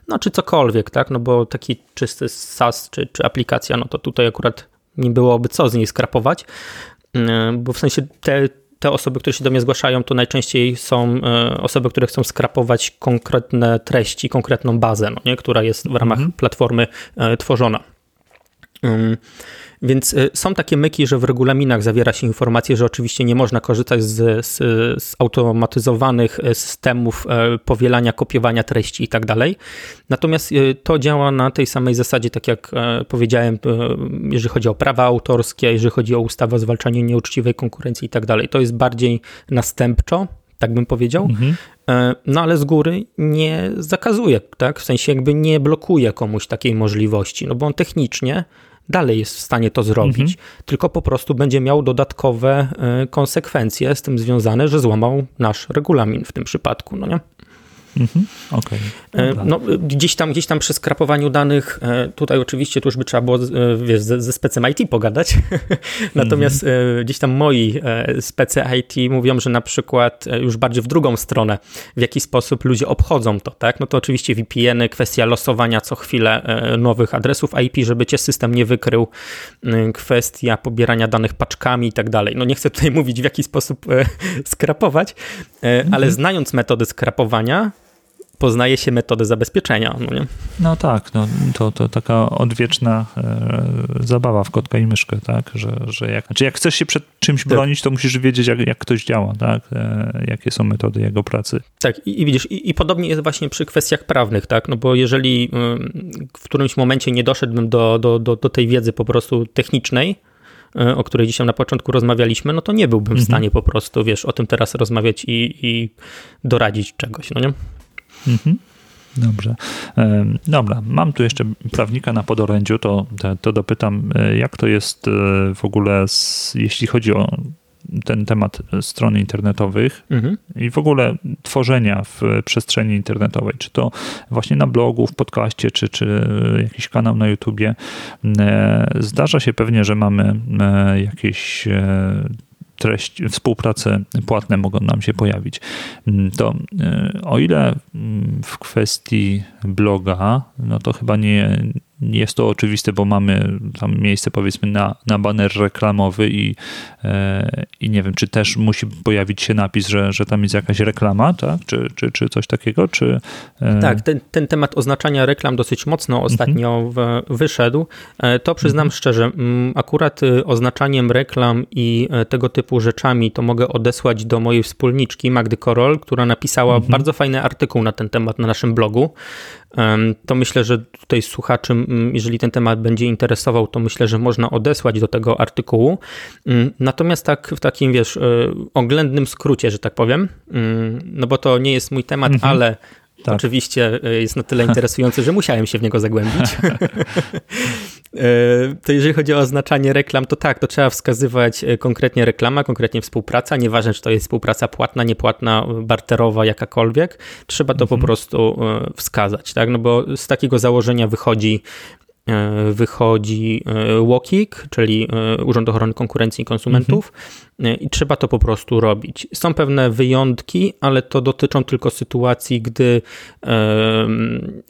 no czy cokolwiek, tak, no bo taki czysty SaaS czy, czy aplikacja, no to tutaj akurat nie byłoby co z niej skrapować, bo w sensie te, te osoby, które się do mnie zgłaszają, to najczęściej są e, osoby, które chcą skrapować konkretne treści, konkretną bazę, no nie? która jest w ramach mhm. platformy e, tworzona. Więc y, są takie myki, że w regulaminach zawiera się informacje, że oczywiście nie można korzystać z, z, z automatyzowanych y, systemów y, powielania, kopiowania treści i tak dalej. Natomiast to działa na tej samej zasadzie, tak jak powiedziałem, jeżeli chodzi o prawa autorskie, jeżeli chodzi o ustawę o zwalczaniu nieuczciwej konkurencji i tak dalej. To jest bardziej następczo, tak bym powiedział. Mhm. No ale z góry nie zakazuje, tak? W sensie jakby nie blokuje komuś takiej możliwości, no bo on technicznie dalej jest w stanie to zrobić, mhm. tylko po prostu będzie miał dodatkowe e, konsekwencje z tym związane, że złamał nasz regulamin w tym przypadku, no nie? Mhm, okay, e, no, gdzieś, tam, gdzieś tam przy skrapowaniu danych, e, tutaj oczywiście tu już by trzeba było wiesz, ze, ze specem IT pogadać, natomiast mhm. gdzieś tam moi specy IT mówią, że na przykład już bardziej w drugą stronę, w jaki sposób ludzie obchodzą to, tak? No to oczywiście VPN-y, kwestia losowania co chwilę nowych adresów IP, żeby cię system nie wykrył, kwestia pobierania danych paczkami i tak dalej. No nie chcę tutaj mówić w jaki sposób skrapować, ale mhm. znając metody skrapowania, poznaje się metodę zabezpieczenia. No, nie? no tak, no, to, to taka odwieczna e, zabawa w kotka i myszkę, tak? Że, że jak, znaczy jak chcesz się przed czymś tak. bronić, to musisz wiedzieć, jak, jak ktoś działa, tak? E, jakie są metody jego pracy. Tak, i, i widzisz, i, i, podobnie jest właśnie przy kwestiach prawnych, tak? No bo jeżeli w którymś momencie nie doszedłbym do, do, do, do tej wiedzy po prostu technicznej, y, o której dzisiaj na początku rozmawialiśmy, no to nie byłbym mhm. w stanie po prostu, wiesz, o tym teraz rozmawiać i, i doradzić czegoś, no nie? Mhm. Dobrze. Dobra, mam tu jeszcze prawnika na podorędziu, to, to dopytam, e, jak to jest e, w ogóle, z, jeśli chodzi o ten temat stron internetowych mhm. i w ogóle tworzenia w przestrzeni internetowej, czy to właśnie na blogu, w podcaście, czy, czy jakiś kanał na YouTubie. E, zdarza się pewnie, że mamy jakieś treść, współprace płatne mogą nam się pojawić. Mm, to e, o ile mm, w kwestii bloga, no to chyba nie, jest to oczywiste, bo mamy tam miejsce powiedzmy na, na baner reklamowy i, e, i nie wiem, czy też musi pojawić się napis, że, że tam jest jakaś reklama, tak? Czy, czy, czy coś takiego, czy... E... Tak, ten, ten temat oznaczania reklam dosyć mocno ostatnio mhm. w, wyszedł. E, to przyznam mhm. szczerze, akurat y, oznaczaniem reklam i e, tego typu rzeczami to mogę odesłać do mojej wspólniczki Magdy Korol, która napisała mhm. bardzo fajny artykuł na ten temat na naszym blogu to myślę, że tutaj słuchaczy, jeżeli ten temat będzie interesował, to myślę, że można odesłać do tego artykułu. Natomiast tak w takim, wiesz, e, oględnym skrócie, że tak powiem, no bo to nie jest mój temat, mhm. ale tak. Oczywiście e, jest na tyle interesujący, że musiałem się w niego zagłębić. E, to jeżeli chodzi o oznaczanie reklam, to tak, to trzeba wskazywać e, konkretnie reklama, konkretnie współpraca, nieważne czy to jest współpraca płatna, niepłatna, barterowa, jakakolwiek, trzeba to mhm. po prostu wskazać, tak, no bo z takiego założenia wychodzi wychodzi WOKIK, czyli Urząd Ochrony Konkurencji i Konsumentów mhm. I trzeba to po prostu robić. Są pewne wyjątki, ale to dotyczą tylko sytuacji, gdy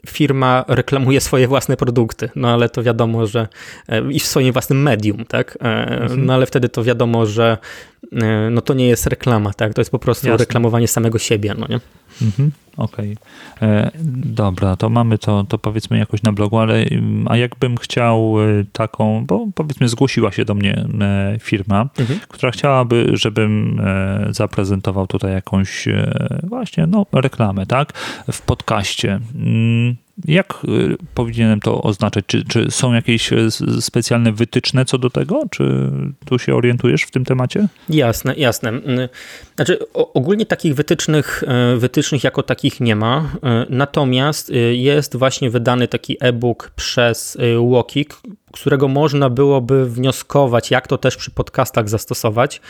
firma reklamuje swoje własne produkty, no ale to wiadomo, że i w swoim własnym medium, tak? Mhm. No ale wtedy to wiadomo, że no to nie jest reklama, tak? To jest po prostu Jasne. reklamowanie samego siebie, no nie? Mhm. Okej. Okay. E, dobra, to mamy to, to powiedzmy jakoś na blogu, ale mm, a jakbym chciał e, taką, bo powiedzmy zgłosiła się do mnie e, firma, mhm. która chciałaby, żebym zaprezentował tutaj jakąś właśnie no, reklamę, tak? W podcaście. Jak y, powinienem to oznaczać? Czy, czy, są jakieś y, specjalne wytyczne co do tego? Czy tu się orientujesz w tym temacie? Jasne, jasne. Mm, znaczy, ogólnie takich wytycznych, y, wytycznych jako takich nie ma. Natomiast jest właśnie wydany taki e-book przez Łokik, którego można byłoby wnioskować, jak to też przy podcastach zastosować.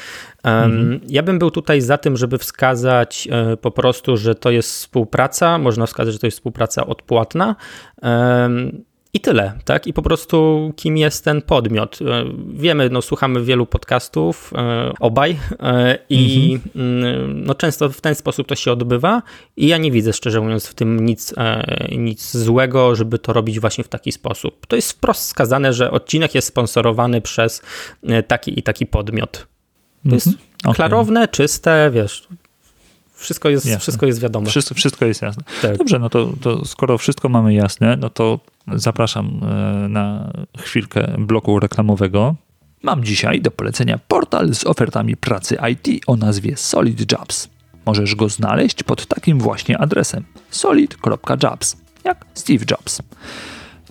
Mhm. Ja bym był tutaj za tym, żeby wskazać po prostu, że to jest współpraca, można wskazać, że to jest współpraca I tyle, tak? I po prostu kim jest ten podmiot. E, wiemy, no słuchamy wielu podcastów, e, obaj, e, i mhm. no często w ten sposób to się odbywa i ja nie widzę, szczerze mówiąc, w tym nic, nic złego, żeby to robić właśnie w taki sposób. To jest wprost wskazane, że odcinek jest sponsorowany przez taki i taki podmiot. To mhm. jest okay. klarowne, czyste, wiesz, wszystko jest, wszystko jest wiadome. Wszystko, wszystko jest jasne. Tak. Dobrze, no to, to skoro wszystko mamy jasne, no to zapraszam e, na chwilkę bloku reklamowego. Mam dzisiaj do polecenia portal z ofertami pracy IT o nazwie Solid Jobs. Możesz go znaleźć pod takim właśnie adresem solid.jobs, jak Steve Jobs.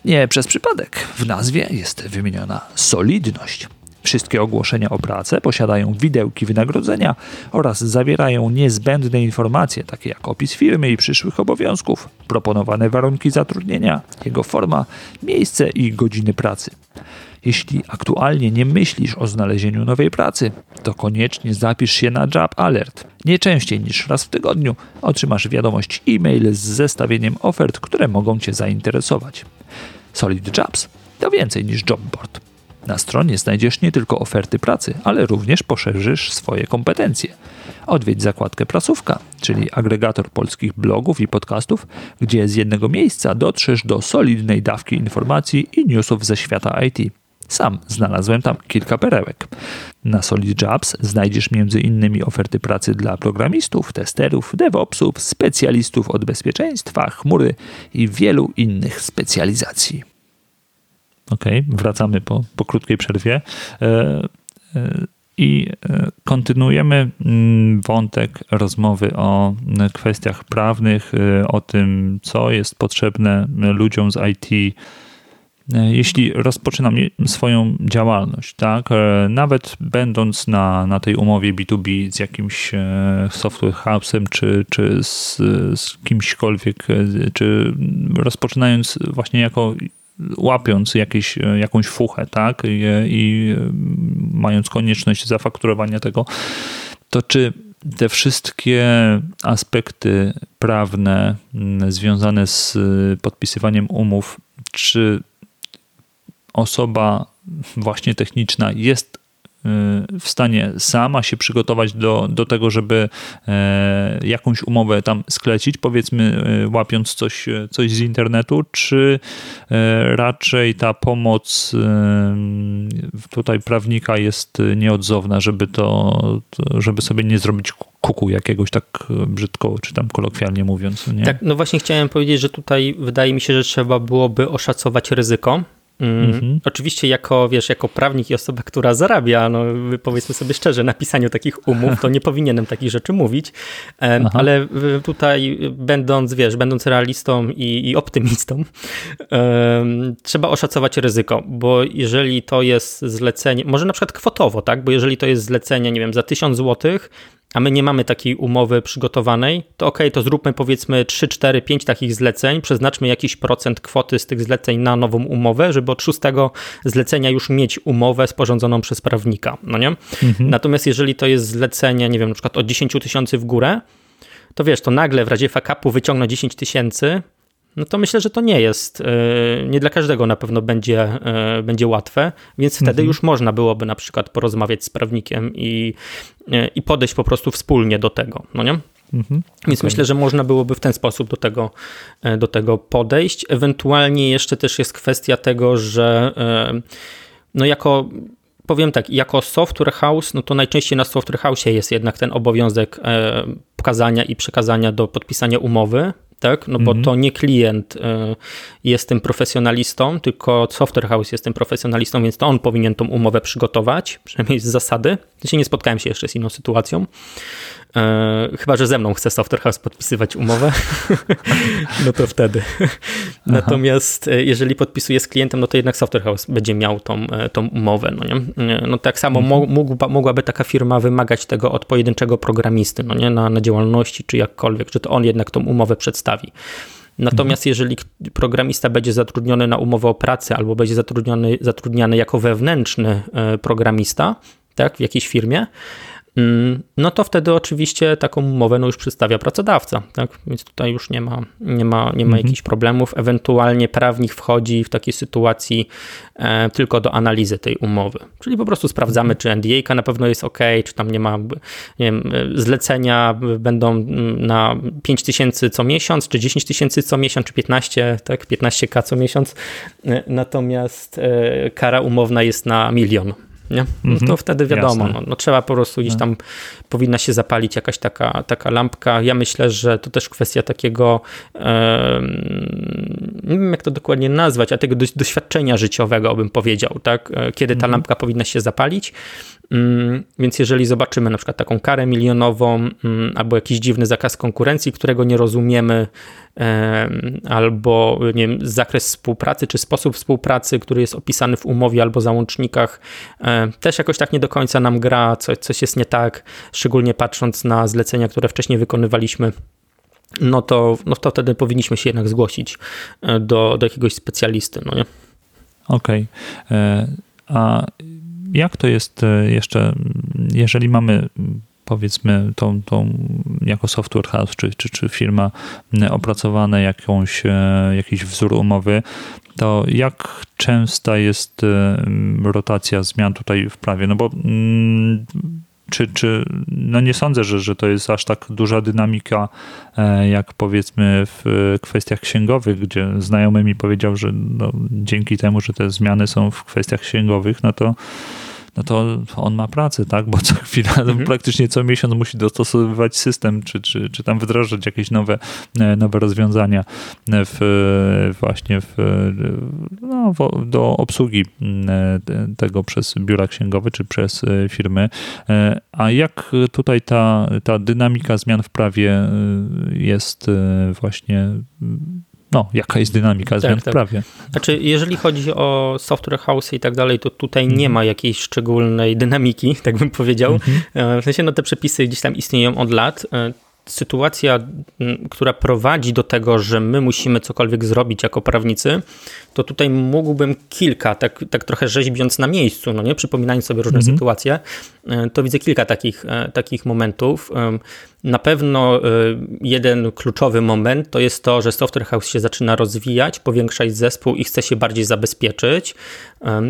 Nie przez przypadek w nazwie jest wymieniona solidność. Wszystkie ogłoszenia o pracę posiadają widełki wynagrodzenia oraz zawierają niezbędne informacje, takie jak opis firmy i przyszłych obowiązków, proponowane warunki zatrudnienia, jego forma, miejsce i godziny pracy. Jeśli aktualnie nie myślisz o znalezieniu nowej pracy, to koniecznie zapisz się na Job Alert. Nie częściej niż raz w tygodniu otrzymasz wiadomość e-mail z zestawieniem ofert, które mogą Cię zainteresować. Solid Jobs to więcej niż jobboard. Na stronie znajdziesz nie tylko oferty pracy, ale również poszerzysz swoje kompetencje. Odwiedź zakładkę Prasówka, czyli agregator polskich blogów i podcastów, gdzie z jednego miejsca dotrzesz do solidnej dawki informacji i newsów ze świata IT. Sam znalazłem tam kilka perełek. Na Solid Jobs znajdziesz m.in. oferty pracy dla programistów, testerów, DevOpsów, specjalistów od bezpieczeństwa, chmury i wielu innych specjalizacji. Ok, wracamy po, po krótkiej przerwie. E, e, I e, kontynuujemy mm, wątek rozmowy o kwestiach prawnych, o tym, co jest potrzebne ludziom z IT, jeśli rozpoczynam swoją działalność, tak, nawet będąc na, na tej umowie B2B z jakimś software house'em, czy, czy z, z kimśkolwiek, czy rozpoczynając właśnie jako łapiąc jakieś, e, jakąś fuchę, tak, i, i mając konieczność zafakturowania tego, to czy te wszystkie aspekty prawne związane z podpisywaniem umów, czy osoba właśnie techniczna jest w stanie sama się przygotować do, do tego, żeby jakąś umowę tam sklecić, powiedzmy łapiąc coś, coś z internetu, czy raczej ta pomoc tutaj prawnika jest nieodzowna, żeby to, żeby sobie nie zrobić kuku jakiegoś tak brzydko, czy tam kolokwialnie mówiąc. Nie? Tak, no właśnie chciałem powiedzieć, że tutaj wydaje mi się, że trzeba byłoby oszacować ryzyko, Mm, Oczywiście jako, wiesz, jako prawnik i osoba, która zarabia, no powiedzmy sobie szczerze, na pisaniu takich umów, to nie powinienem takich rzeczy mówić, Aha. ale tutaj będąc, wiesz, będąc realistą i, i optymistą, um, trzeba oszacować ryzyko, bo jeżeli to jest zlecenie, może na przykład kwotowo, tak, bo jeżeli to jest zlecenie, nie wiem, za 1000 złotych, a my nie mamy takiej umowy przygotowanej, to ok, to zróbmy powiedzmy 3, 4, 5 takich zleceń, przeznaczmy jakiś procent kwoty z tych zleceń na nową umowę, żeby od szóstego zlecenia już mieć umowę sporządzoną przez prawnika, no nie? Mhm. Natomiast jeżeli to jest zlecenie, nie wiem, na przykład od 10 tysięcy w górę, to wiesz, to nagle w razie fakapu wyciągnąć 10 tysięcy, no to myślę, że to nie jest, e, nie dla każdego na pewno będzie, e, będzie łatwe, więc wtedy mhm. już można byłoby na przykład porozmawiać z prawnikiem i, e, i podejść po prostu wspólnie do tego, no nie? Mhm. Więc okay. myślę, że można byłoby w ten sposób do tego, do tego podejść. Ewentualnie jeszcze też jest kwestia tego, że no jako powiem tak, jako software house, no to najczęściej na software house jest jednak ten obowiązek pokazania i przekazania do podpisania umowy tak? No bo mhm. to nie klient y, jest tym profesjonalistą, tylko software house jest tym profesjonalistą, więc to on powinien tą umowę przygotować, przynajmniej z zasady. Ja nie spotkałem się jeszcze z inną sytuacją. E, chyba, że ze mną chce Software House podpisywać umowę, no to wtedy. Natomiast e, jeżeli podpisuje z klientem, no to jednak Software House będzie miał tą, e, tą umowę. No, nie? no tak samo mhm. mógł, mogłaby taka firma wymagać tego od pojedynczego programisty, no nie? Na, na działalności czy jakkolwiek, że to on jednak tą umowę przedstawi. Natomiast mhm. jeżeli programista będzie zatrudniony na umowę o pracę albo będzie zatrudniony, zatrudniany jako wewnętrzny programista, tak, w jakiejś firmie, no to wtedy oczywiście taką umowę no już przedstawia pracodawca, tak? Więc tutaj już nie ma, nie ma, nie ma mhm. jakichś problemów. Ewentualnie prawnik wchodzi w takiej sytuacji e, tylko do analizy tej umowy. Czyli po prostu sprawdzamy, czy NDA na pewno jest ok, czy tam nie ma, nie wiem, zlecenia będą mm, na 5 tysięcy co miesiąc, czy 10 tysięcy co miesiąc, czy 15, tak? 15k co miesiąc. E, natomiast e, kara umowna jest na milion nie? No to mhm. wtedy wiadomo, no, no, trzeba po prostu gdzieś no. tam, powinna się zapalić jakaś taka, taka lampka. Ja myślę, że to też kwestia takiego, e, nie wiem jak to dokładnie nazwać, a tego doświadczenia życiowego bym powiedział, tak? E, kiedy ta mhm. lampka powinna się zapalić. Mm, więc jeżeli zobaczymy na przykład taką karę milionową mm, albo jakiś dziwny zakaz konkurencji, którego nie rozumiemy, albo nie wiem, zakres współpracy czy sposób współpracy, który jest opisany w umowie albo załącznikach, też jakoś tak nie do końca nam gra, coś, coś jest nie tak, szczególnie patrząc na zlecenia, które wcześniej wykonywaliśmy no to, no to wtedy powinniśmy się jednak zgłosić e, do, do jakiegoś specjalisty, no? Okej. Okay. E, a jak to jest e, jeszcze, jeżeli mamy powiedzmy tą, tą jako software house czy, czy, czy firma opracowane jakąś, jakiś wzór umowy, to jak częsta jest e, rotacja zmian tutaj w prawie? No bo mm, czy, czy no nie sądzę, że, że to jest aż tak duża dynamika, e, jak powiedzmy w kwestiach księgowych, gdzie znajomy mi powiedział, że no, dzięki temu, że te zmiany są w kwestiach księgowych, no to no to on ma pracę, tak? Bo co chwila, mhm. praktycznie co miesiąc musi dostosowywać system, czy, czy, czy tam wdrażać jakieś nowe, e, nowe rozwiązania w, właśnie w, no, do obsługi e, tego przez biura księgowe, czy przez e, firmy. A jak tutaj ta, ta dynamika zmian w prawie jest właśnie no, jaka jest dynamika zmian tak, w prawie. Znaczy, jeżeli chodzi o software house i tak dalej, to tutaj nie mhm. ma jakiejś szczególnej dynamiki, tak bym powiedział. Mm W sensie, no te przepisy gdzieś tam istnieją od lat. E, sytuacja, która prowadzi do tego, że my musimy cokolwiek zrobić jako prawnicy, to tutaj mógłbym kilka, tak, tak trochę rzeźbiąc na miejscu, no nie, przypominając sobie różne mhm. sytuacje, e, to widzę kilka takich, takich momentów. Na pewno jeden kluczowy moment to jest to, że Software House się zaczyna rozwijać, powiększać zespół i chce się bardziej zabezpieczyć.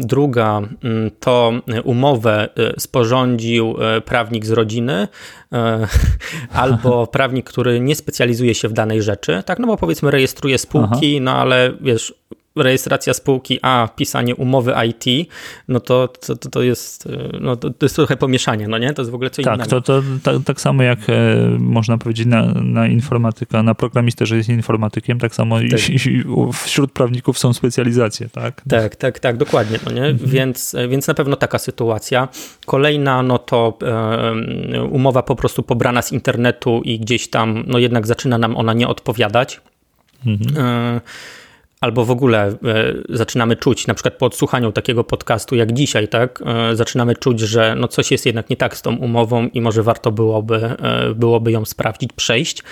Druga mm, to umowę sporządził prawnik z rodziny albo prawnik, który nie specjalizuje się w danej rzeczy, tak, no bo powiedzmy rejestruje spółki, Aha. no ale wiesz, rejestracja spółki, a pisanie umowy IT, no to, to, to jest, no to, jest trochę pomieszanie, no nie? To jest w ogóle co tak, innego. To, to, tak, tak samo jak e, można powiedzieć na, na informatyka, na programistę, że jest informatykiem, tak samo tak. I, i, wśród prawników są specjalizacje, tak? Tak, tak, tak, dokładnie, no nie? Mhm. Więc, więc na pewno taka sytuacja. Kolejna, no to e, umowa po prostu pobrana z internetu i gdzieś tam, no jednak zaczyna nam ona nie odpowiadać. Mhm. E, albo w ogóle e, zaczynamy czuć, na przykład po odsłuchaniu takiego podcastu jak dzisiaj, tak, e, zaczynamy czuć, że no coś jest jednak nie tak z tą umową i może warto byłoby, e, byłoby ją sprawdzić, przejść.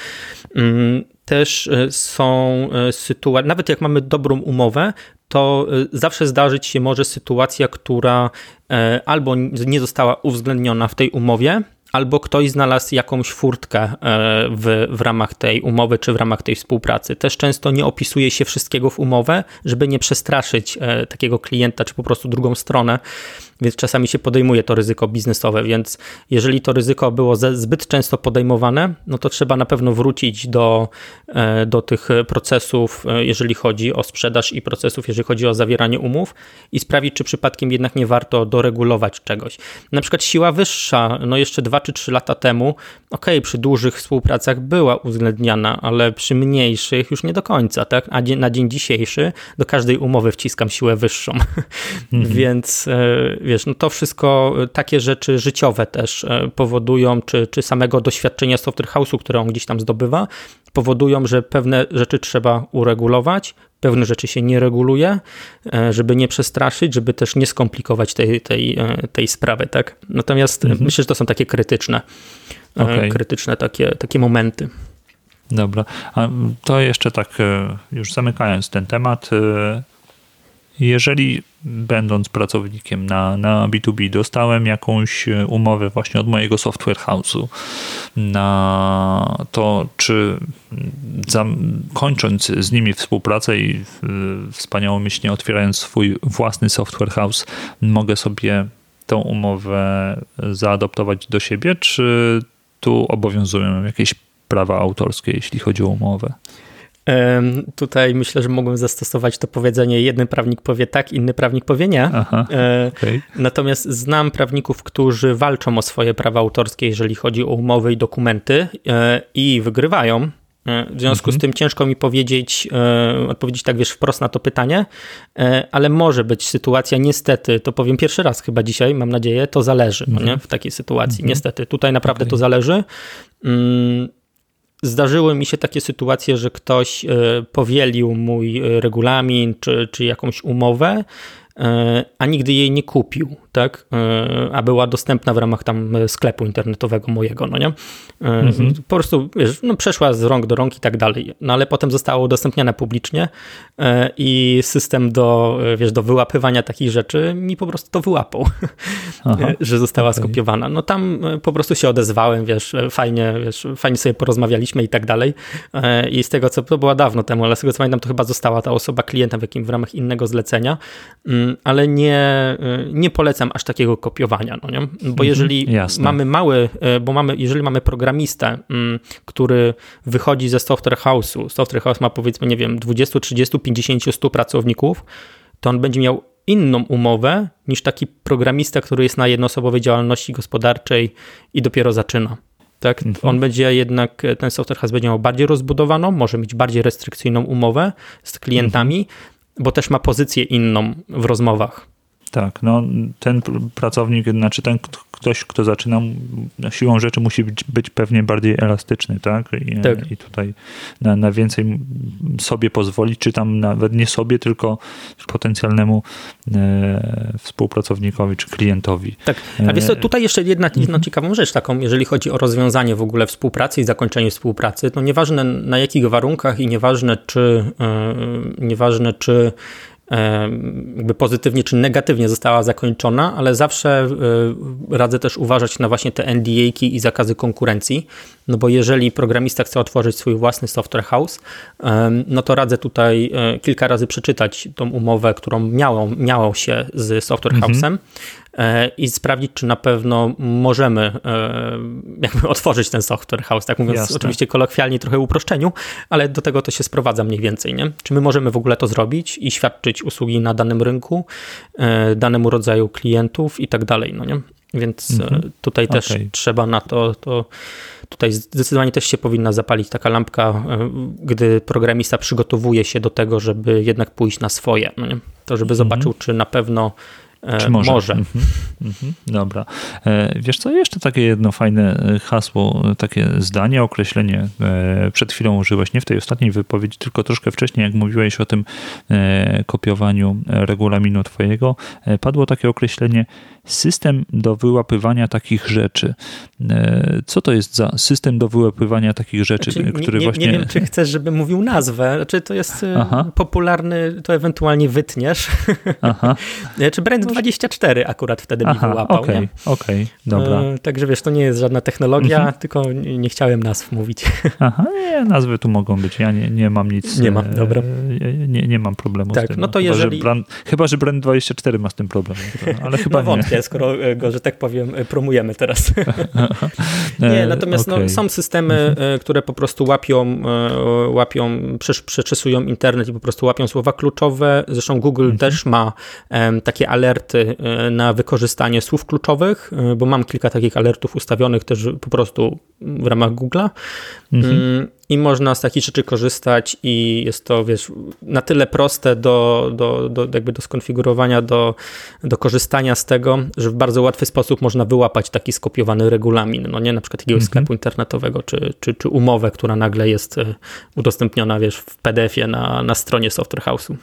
Mm, też są sytuacje, nawet jak mamy dobrą umowę, to zawsze zdarzyć się może sytuacja, która albo nie została uwzględniona w tej umowie, albo ktoś znalazł jakąś furtkę e, w, w ramach tej umowy czy w ramach tej współpracy. Też często nie opisuje się wszystkiego w umowę, żeby nie przestraszyć e, takiego klienta czy po prostu drugą stronę więc czasami się podejmuje to ryzyko biznesowe, więc jeżeli to ryzyko było zbyt często podejmowane, no to trzeba na pewno wrócić do, e, do tych procesów, e, jeżeli chodzi o sprzedaż i procesów, jeżeli chodzi o zawieranie umów i sprawdzić, czy przypadkiem jednak nie warto doregulować czegoś. Na przykład siła wyższa, no jeszcze dwa czy trzy lata temu, ok, przy dużych współpracach była uwzględniana, ale przy mniejszych już nie do końca, tak? A na dzień dzisiejszy do każdej umowy wciskam siłę wyższą, mhm. więc e, wiesz, no to wszystko, e, takie rzeczy życiowe też e, powodują, czy, czy samego doświadczenia software house'u, które on gdzieś tam zdobywa, powodują, że pewne rzeczy trzeba uregulować, pewne rzeczy się nie reguluje, e, żeby nie przestraszyć, żeby też nie skomplikować tej, tej, tej sprawy, tak? Natomiast mhm. myślę, że to są takie krytyczne, okay. krytyczne takie, takie momenty. Dobra, a to jeszcze tak już zamykając ten temat, jeżeli będąc pracownikiem na, na B2B dostałem jakąś umowę właśnie od mojego software house'u na to, czy za, kończąc z nimi współpracę i wspaniałomyślnie otwierając swój własny software house, mogę sobie tą umowę zaadoptować do siebie, czy tu obowiązują jakieś prawa autorskie, jeśli chodzi o umowę? Tutaj myślę, że mogłem zastosować to powiedzenie: jeden prawnik powie tak, inny prawnik powie nie. Aha, e, okay. Natomiast znam prawników, którzy walczą o swoje prawa autorskie, jeżeli chodzi o umowy i dokumenty e, i wygrywają. E, w związku mhm. z tym ciężko mi powiedzieć, odpowiedzieć tak wiesz wprost na to pytanie, ale może być sytuacja, niestety, to powiem pierwszy raz chyba dzisiaj, mam nadzieję, to zależy no mhm. nie? w takiej sytuacji. Mhm. Niestety, tutaj naprawdę okay. to zależy. Mm, Zdarzyły mi się takie sytuacje, że ktoś e, powielił mój e, regulamin czy, czy jakąś umowę, e, a nigdy jej nie kupił tak? E, a była dostępna w ramach tam sklepu internetowego mojego, no nie? E, mhm. Po prostu, wiesz, no przeszła z rąk do rąk i tak dalej, no ale potem zostało udostępnione publicznie e, i system do, wiesz, do wyłapywania takich rzeczy mi po prostu to wyłapał, Aha, że została okay. skopiowana. No tam po prostu się odezwałem, wiesz, fajnie, wiesz, fajnie sobie porozmawialiśmy i tak dalej i z tego, co to było dawno temu, ale z tego, co pamiętam, to chyba została ta osoba klientem w, jakim, w ramach innego zlecenia, mm, ale nie, nie polecam aż takiego kopiowania, no nie? Bo mhm, jeżeli mamy mały, e, bo mamy, jeżeli mamy programistę, mm, który wychodzi ze software house'u, software house ma powiedzmy, nie wiem, 20, 30, 50, 100 pracowników, to on będzie miał inną umowę niż taki programista, który jest na jednoosobowej działalności gospodarczej i dopiero zaczyna. Tak? Mhm. On będzie jednak, ten software house będzie miał bardziej rozbudowaną, może mieć bardziej restrykcyjną umowę z klientami, mhm. bo też ma pozycję inną w rozmowach. Tak, no ten pracownik, znaczy ten ktoś, kto zaczyna, siłą rzeczy musi być, być pewnie bardziej elastyczny, tak? I, tak. i tutaj na, na, więcej sobie pozwolić, czy tam nawet nie sobie, tylko potencjalnemu e, współpracownikowi, czy klientowi. Tak, a wiesz co, tutaj jeszcze jedna, mhm. ciekawą rzecz taką, jeżeli chodzi o rozwiązanie w ogóle współpracy i zakończenie współpracy, to nieważne na jakich warunkach i nieważne czy, e, nieważne czy jakby pozytywnie czy negatywnie została zakończona, ale zawsze radzę też uważać na właśnie te NDA-ki i zakazy konkurencji, no bo jeżeli programista chce otworzyć swój własny software house, no to radzę tutaj kilka razy przeczytać tą umowę, którą miało, miało się z software mhm. house'em e, i sprawdzić, czy na pewno możemy e, jakby otworzyć ten software house, tak mówiąc Jasne. oczywiście kolokwialnie, trochę uproszczeniu, ale do tego to się sprowadza mniej więcej, nie? Czy my możemy w ogóle to zrobić i świadczyć usługi na danym rynku, e, danemu rodzaju klientów i tak dalej, no nie? Więc mhm. tutaj też okay. trzeba na to, to Tutaj zdecydowanie też się powinna zapalić taka lampka, e, gdy programista przygotowuje się do tego, żeby jednak pójść na swoje. No to żeby mhm. zobaczył, czy na pewno e, czy może? może. Mhm. Mhm. Dobra. E, wiesz co, jeszcze takie jedno fajne hasło, takie zdanie, określenie przed chwilą użyłeś, nie w tej ostatniej wypowiedzi, tylko troszkę wcześniej, jak mówiłeś o tym kopiowaniu regulaminu twojego, padło takie określenie system do wyłapywania takich rzeczy. E, co to jest za system do wyłapywania takich rzeczy, znaczy, który nie, właśnie... Nie wiem, czy chcesz, żeby mówił nazwę. Znaczy, to jest e, Aha. popularny, to ewentualnie wytniesz. Aha. czy Brand24 akurat wtedy Aha, mi wyłapał. Okej, okay, okay, dobra. E, także wiesz, to nie jest żadna technologia, mhm. tylko nie chciałem nazw mówić. Aha, nie, nazwy tu mogą być. Ja nie, nie mam nic... Nie mam, dobra. Nie, nie mam problemu tak, z tym. No to chyba, jeżeli... że brand, chyba, że Brand24 ma z tym problem. Ale chyba no wątpię, skoro go, że tak powiem, promujemy teraz. nie, natomiast okay. no, są systemy. E, które po prostu łapią, e, łapią przeczesują internet i po prostu łapią słowa kluczowe. Zresztą Google mhm. też ma takie alerty e, na wykorzystanie słów kluczowych, bo mam kilka takich alertów ustawionych też po prostu w ramach Google'a. Mhm. Mm, i można z takich rzeczy korzystać i jest to, wiesz, na tyle proste do, do, do, jakby do skonfigurowania, do, do korzystania z tego, że w bardzo łatwy sposób można wyłapać taki skopiowany regulamin, no nie, na przykład jakiegoś mhm. sklepu internetowego, czy, czy, czy umowę, która nagle jest e, udostępniona, wiesz, w PDF-ie na, na stronie Software House'u.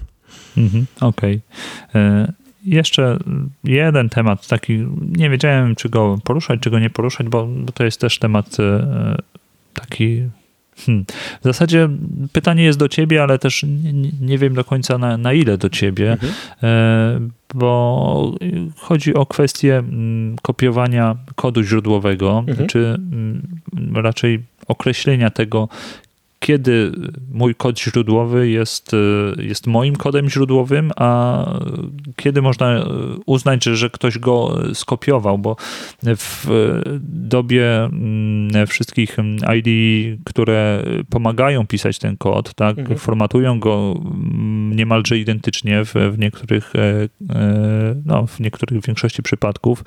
Mhm, Okej. Okay. E, jeszcze jeden temat taki, nie wiedziałem, czy go poruszać, czy go nie poruszać, bo, bo to jest też temat e, taki Hmm. W zasadzie pytanie jest do ciebie, ale też nie, nie wiem do końca na, na ile do ciebie, mhm. e, bo chodzi o kwestię mm, kopiowania kodu źródłowego, mhm. czy mm, raczej określenia tego, kiedy mój kod źródłowy jest, e, jest moim kodem źródłowym, a kiedy można uznać, że, że ktoś go skopiował, bo w dobie mm, wszystkich ID, które pomagają pisać ten kod, tak, mhm. formatują go mm, niemalże identycznie w, w niektórych, e, e, no, w niektórych w większości przypadków,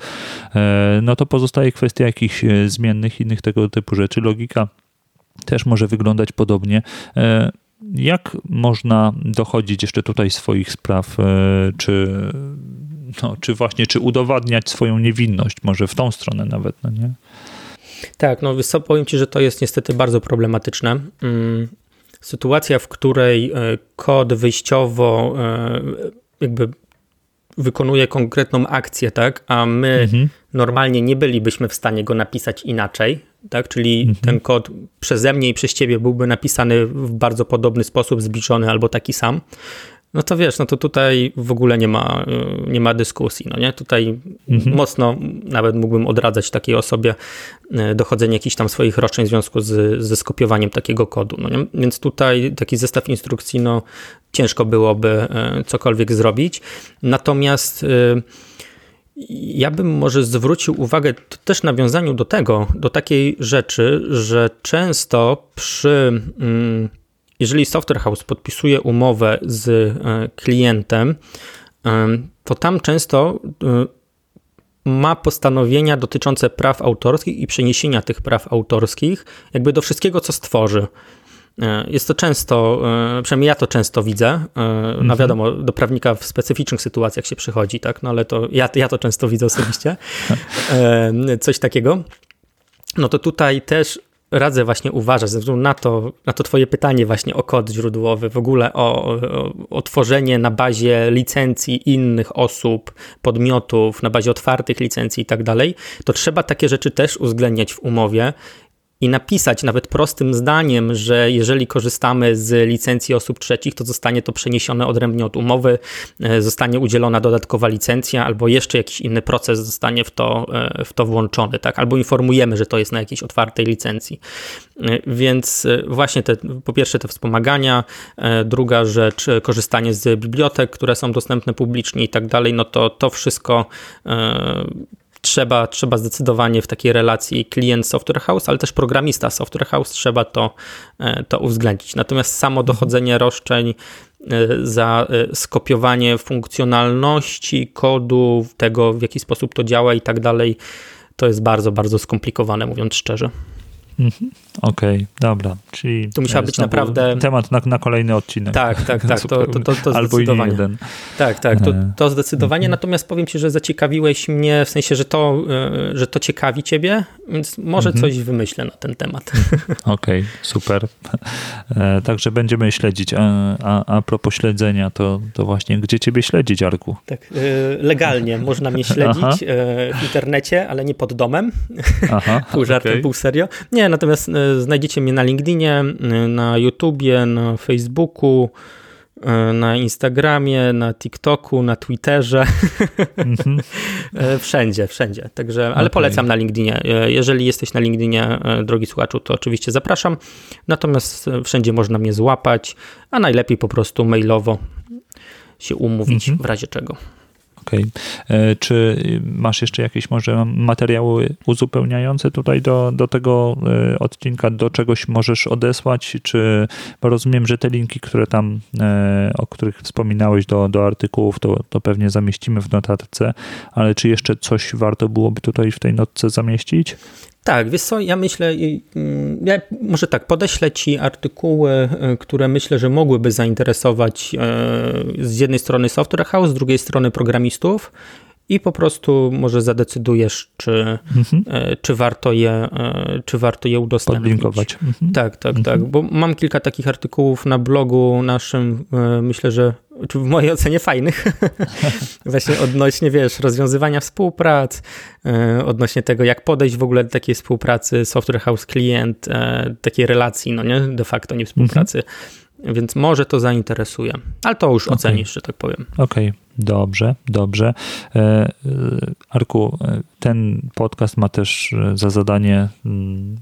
no to pozostaje kwestia jakichś zmiennych, innych tego typu rzeczy. Logika też może wyglądać podobnie. E, jak można dochodzić jeszcze tutaj swoich spraw, e, czy, no, czy właśnie, czy udowadniać swoją niewinność, może w tą stronę nawet, no nie? Tak, no powiem Ci, że to jest niestety bardzo problematyczne. Mm, sytuacja, w której e, kod wyjściowo jakby wykonuje konkretną akcję, tak, a my mhm. normalnie nie bylibyśmy w stanie go napisać inaczej, tak? Czyli mhm. ten kod przeze mnie i przez ciebie byłby napisany w bardzo podobny sposób, zbliżony albo taki sam, no to wiesz, no to tutaj w ogóle nie ma, y, nie ma dyskusji, no nie? Tutaj mhm. mocno nawet mógłbym odradzać takiej osobie y, dochodzenie jakichś tam swoich roszczeń w związku z, ze skopiowaniem takiego kodu, no nie? Więc tutaj taki zestaw instrukcji, no ciężko byłoby y, cokolwiek zrobić. Natomiast ja bym może zwrócił uwagę też nawiązaniu do tego, do takiej rzeczy, że często przy, mm, jeżeli software house podpisuje umowę z e, klientem, to tam często e, ma postanowienia dotyczące praw autorskich i przeniesienia tych praw autorskich jakby do wszystkiego, co stworzy. E, jest to często, e, przynajmniej ja to często widzę. No wiadomo, do prawnika w specyficznych sytuacjach się przychodzi, tak? No ale to ja, ja to często widzę osobiście. Coś takiego. No to tutaj też radzę właśnie uważać, ze względu na to, na to twoje pytanie właśnie o kod źródłowy, w ogóle o, o, o tworzenie na bazie licencji innych osób, podmiotów, na bazie otwartych licencji i tak dalej, to trzeba takie rzeczy też uwzględniać w umowie i napisać nawet prostym zdaniem, że jeżeli korzystamy z licencji osób trzecich, to zostanie to przeniesione odrębnie od umowy, e, zostanie udzielona dodatkowa licencja albo jeszcze jakiś inny proces zostanie w to, e, w to włączony, tak? Albo informujemy, że to jest na jakiejś otwartej licencji. E, więc właśnie te, po pierwsze te wspomagania, druga rzecz korzystanie z bibliotek, które są dostępne publicznie i tak dalej, no to to wszystko trzeba, trzeba zdecydowanie w takiej relacji klient software house, ale też programista software house trzeba to, e, to uwzględnić. Natomiast samo dochodzenie roszczeń e, za e, skopiowanie funkcjonalności kodu, tego w jaki sposób to działa i tak dalej, to jest bardzo, bardzo skomplikowane, mówiąc szczerze. Mhm. Okej, okay, dobra. Czyli tu musiał być naprawdę. Temat na, na, kolejny odcinek. Tak, tak, tak. To, to, to, to Albo zdecydowanie. jeden. Tak, tak, to, e, to zdecydowanie. Mhm. Natomiast powiem ci, że zaciekawiłeś mnie, w sensie, że to, e, że to ciekawi ciebie, więc może mhm. coś wymyślę na ten temat. Okej, okay, super. E, także będziemy śledzić. A, a, a propos śledzenia, to, to właśnie gdzie ciebie śledzić, Arku? Tak, legalnie można mnie śledzić Aha. w internecie, ale nie pod domem. Aha, pół żartem, okay. pół serio. Nie, natomiast e, znajdziecie mnie na LinkedInie, e, na YouTubie, na Facebooku, e, na Instagramie, na TikToku, na Twitterze. Mm-hmm. wszędzie, wszędzie. Także, ale okay. polecam na LinkedInie. Jeżeli jesteś na LinkedInie, drogi słuchaczu, to oczywiście zapraszam. Natomiast wszędzie można mnie złapać, a najlepiej po prostu mailowo się umówić mm-hmm. w razie czego. Okay. E, czy masz jeszcze jakieś może materiały uzupełniające tutaj do, do tego e, odcinka? Do czegoś możesz odesłać? Czy, bo rozumiem, że te linki, które tam, e, o których wspominałeś do, do artykułów, to, to pewnie zamieścimy w notatce, ale czy jeszcze coś warto byłoby tutaj w tej notce zamieścić? Tak, wiesz co, ja myślę, mm, ja może tak, podeślę ci artykuły, e, które myślę, że mogłyby zainteresować e, z jednej strony software house, z drugiej strony programistów i po prostu może zadecydujesz, czy, mhm. E, czy, warto, je, czy warto je udostępnić. Podlinkować. Mhm. Tak, tak, mhm. tak, bo mam kilka takich artykułów na blogu naszym, myślę, że czy w mojej ocenie fajnych, właśnie odnośnie, wiesz, rozwiązywania współprac, e, odnośnie tego, jak podejść w ogóle do takiej współpracy software house klient, e, takiej relacji, no nie, de facto nie współpracy, mhm. Więc może to zainteresuje, ale to już okay. ocenisz, że tak powiem. Okej, okay. Dobrze, dobrze. E, Arku, ten podcast ma też za zadanie mm,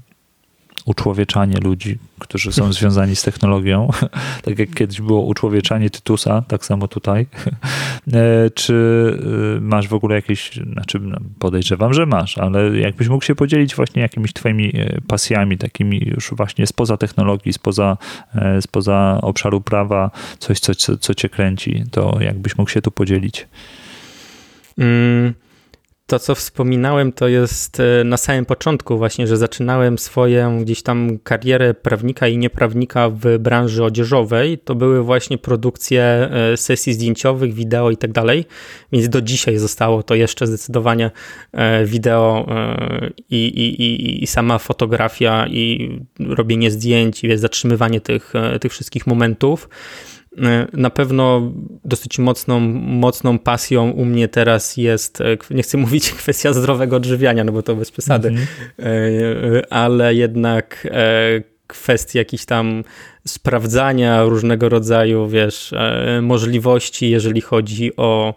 uczłowieczanie ludzi, którzy są związani z technologią. tak jak kiedyś było uczłowieczanie Tytusa, tak samo tutaj. E, czy y, masz w ogóle jakieś, znaczy no, podejrzewam, że masz, ale jakbyś mógł się podzielić właśnie jakimiś twoimi e, pasjami, takimi już właśnie spoza technologii, spoza, e, spoza obszaru prawa, coś, co, co, co cię kręci, to jakbyś mógł się tu podzielić? Mm to, co wspominałem, to jest e, na samym początku właśnie, że zaczynałem swoją gdzieś tam karierę prawnika i nieprawnika w branży odzieżowej. To były właśnie produkcje e, sesji zdjęciowych, wideo i tak dalej, więc do dzisiaj zostało to jeszcze zdecydowanie e, wideo i, i, i, i sama fotografia i robienie zdjęć i zatrzymywanie tych, tych wszystkich momentów. E, na pewno dosyć mocną, mocną pasją u mnie teraz jest, e, nie chcę mówić kwestia zdrowego odżywiania, no bo to bez przesady, mm -hmm. ale jednak kwestii jakichś tam sprawdzania różnego rodzaju, wiesz, możliwości, jeżeli chodzi o,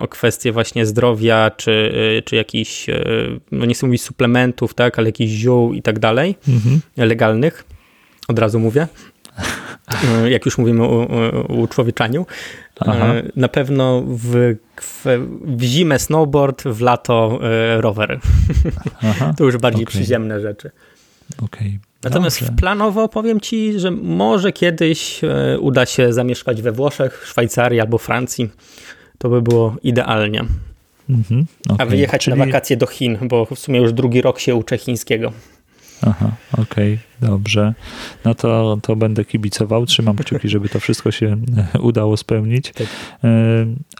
o kwestie właśnie zdrowia, czy, czy jakichś, no nie chcę mówić suplementów, tak, ale jakichś ziół i tak dalej, -hmm. legalnych, od razu mówię. E, jak już mówimy o, o uczłowieczaniu. Aha. E, na pewno w, w, w, zimę snowboard, w lato e, rower. to już bardziej okay. przyziemne rzeczy. Okay. Natomiast Dobrze. planowo powiem ci, że może kiedyś uda się zamieszkać we Włoszech, Szwajcarii albo Francji. To by było idealnie. Mhm, okay. A wyjechać Czyli... na wakacje do Chin, bo w sumie już drugi rok się uczę chińskiego. Aha, okej, okay, dobrze. No to, to będę kibicował. Trzymam kciuki, żeby to wszystko się e, udało spełnić. Tak. E,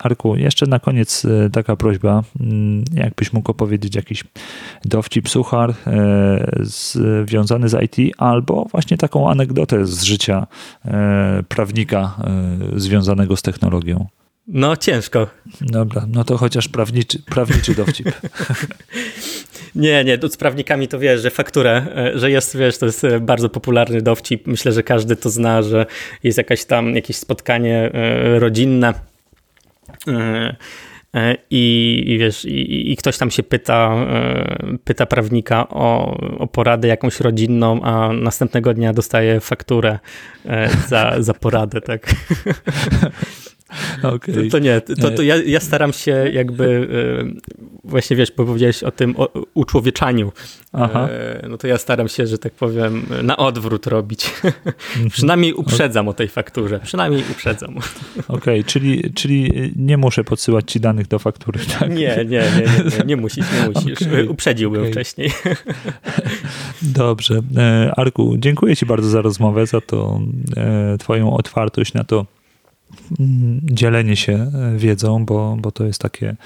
Arku, jeszcze na koniec e, taka prośba. Mm, jakbyś mógł opowiedzieć jakiś dowcip, suchar związany z IT, albo właśnie taką anegdotę z życia prawnika związanego z technologią. No ciężko, Dobra, no to chociaż prawniczy, prawniczy dowcip. Nie, nie, z prawnikami to wiesz, że fakturę, e, że jest, wiesz, to jest e, bardzo popularny dowcip. Myślę, że każdy to zna, że jest jakaś tam jakieś spotkanie e, rodzinne i, i wiesz, i, i, ktoś tam się pyta, pyta prawnika o, o poradę jakąś rodzinną, a następnego dnia dostaje fakturę za, za poradę, tak? Okay. To, to, nie, to, to ja, ja, staram się jakby właśnie wiesz, bo powiedziałeś o tym o uczłowieczaniu. Aha. No to ja staram się, że tak powiem, na odwrót robić. Mhm. Przynajmniej uprzedzam o tej fakturze. Przynajmniej uprzedzam. Okej, okay, czyli, czyli nie muszę podsyłać ci danych do faktury, tak? Nie, nie, nie, nie, nie, nie musisz, nie musisz. Okay. Uprzedziłbym okay. wcześniej. Dobrze. E, Arku, dziękuję ci bardzo za rozmowę, za to e, twoją otwartość na to, dzielenie się e, wiedzą, bo, bo to jest takie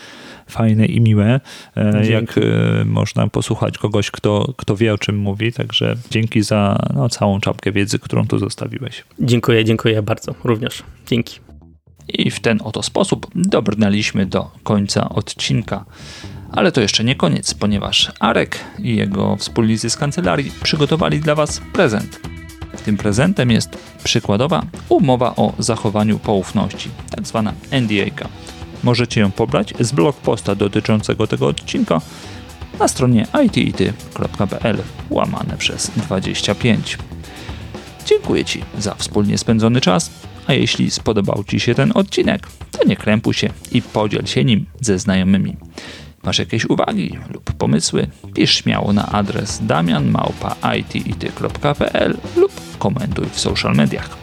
fajne i miłe, e, dzięki. jak e, można posłuchać kogoś, kto, kto wie o czym mówi. Także dzięki za no, całą czapkę wiedzy, którą tu zostawiłeś. Dziękuję, dziękuję bardzo również. Dzięki. I w ten oto sposób dobrnęliśmy do końca odcinka. Ale to jeszcze nie koniec, ponieważ Arek i jego wspólnicy z kancelarii przygotowali dla Was prezent. Tym prezentem jest przykładowa umowa o zachowaniu poufności, tak zwana NDA. Możecie ją pobrać z blog posta dotyczącego tego odcinka na stronie itity.pl łamane przez 25. Dziękuję Ci za wspólnie spędzony czas, a jeśli spodobał Ci się ten odcinek, to nie krępuj się i podziel się nim ze znajomymi. Masz jakieś uwagi lub pomysły? Pisz śmiało na adres damianmałpa.itity.pl lub komentuj w social mediach.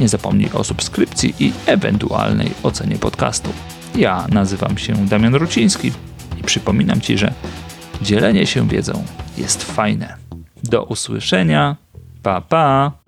Nie zapomnij o subskrypcji i ewentualnej ocenie podcastu. Ja nazywam się Damian Ruciński i przypominam Ci, że dzielenie się wiedzą jest fajne. Do usłyszenia. Pa pa!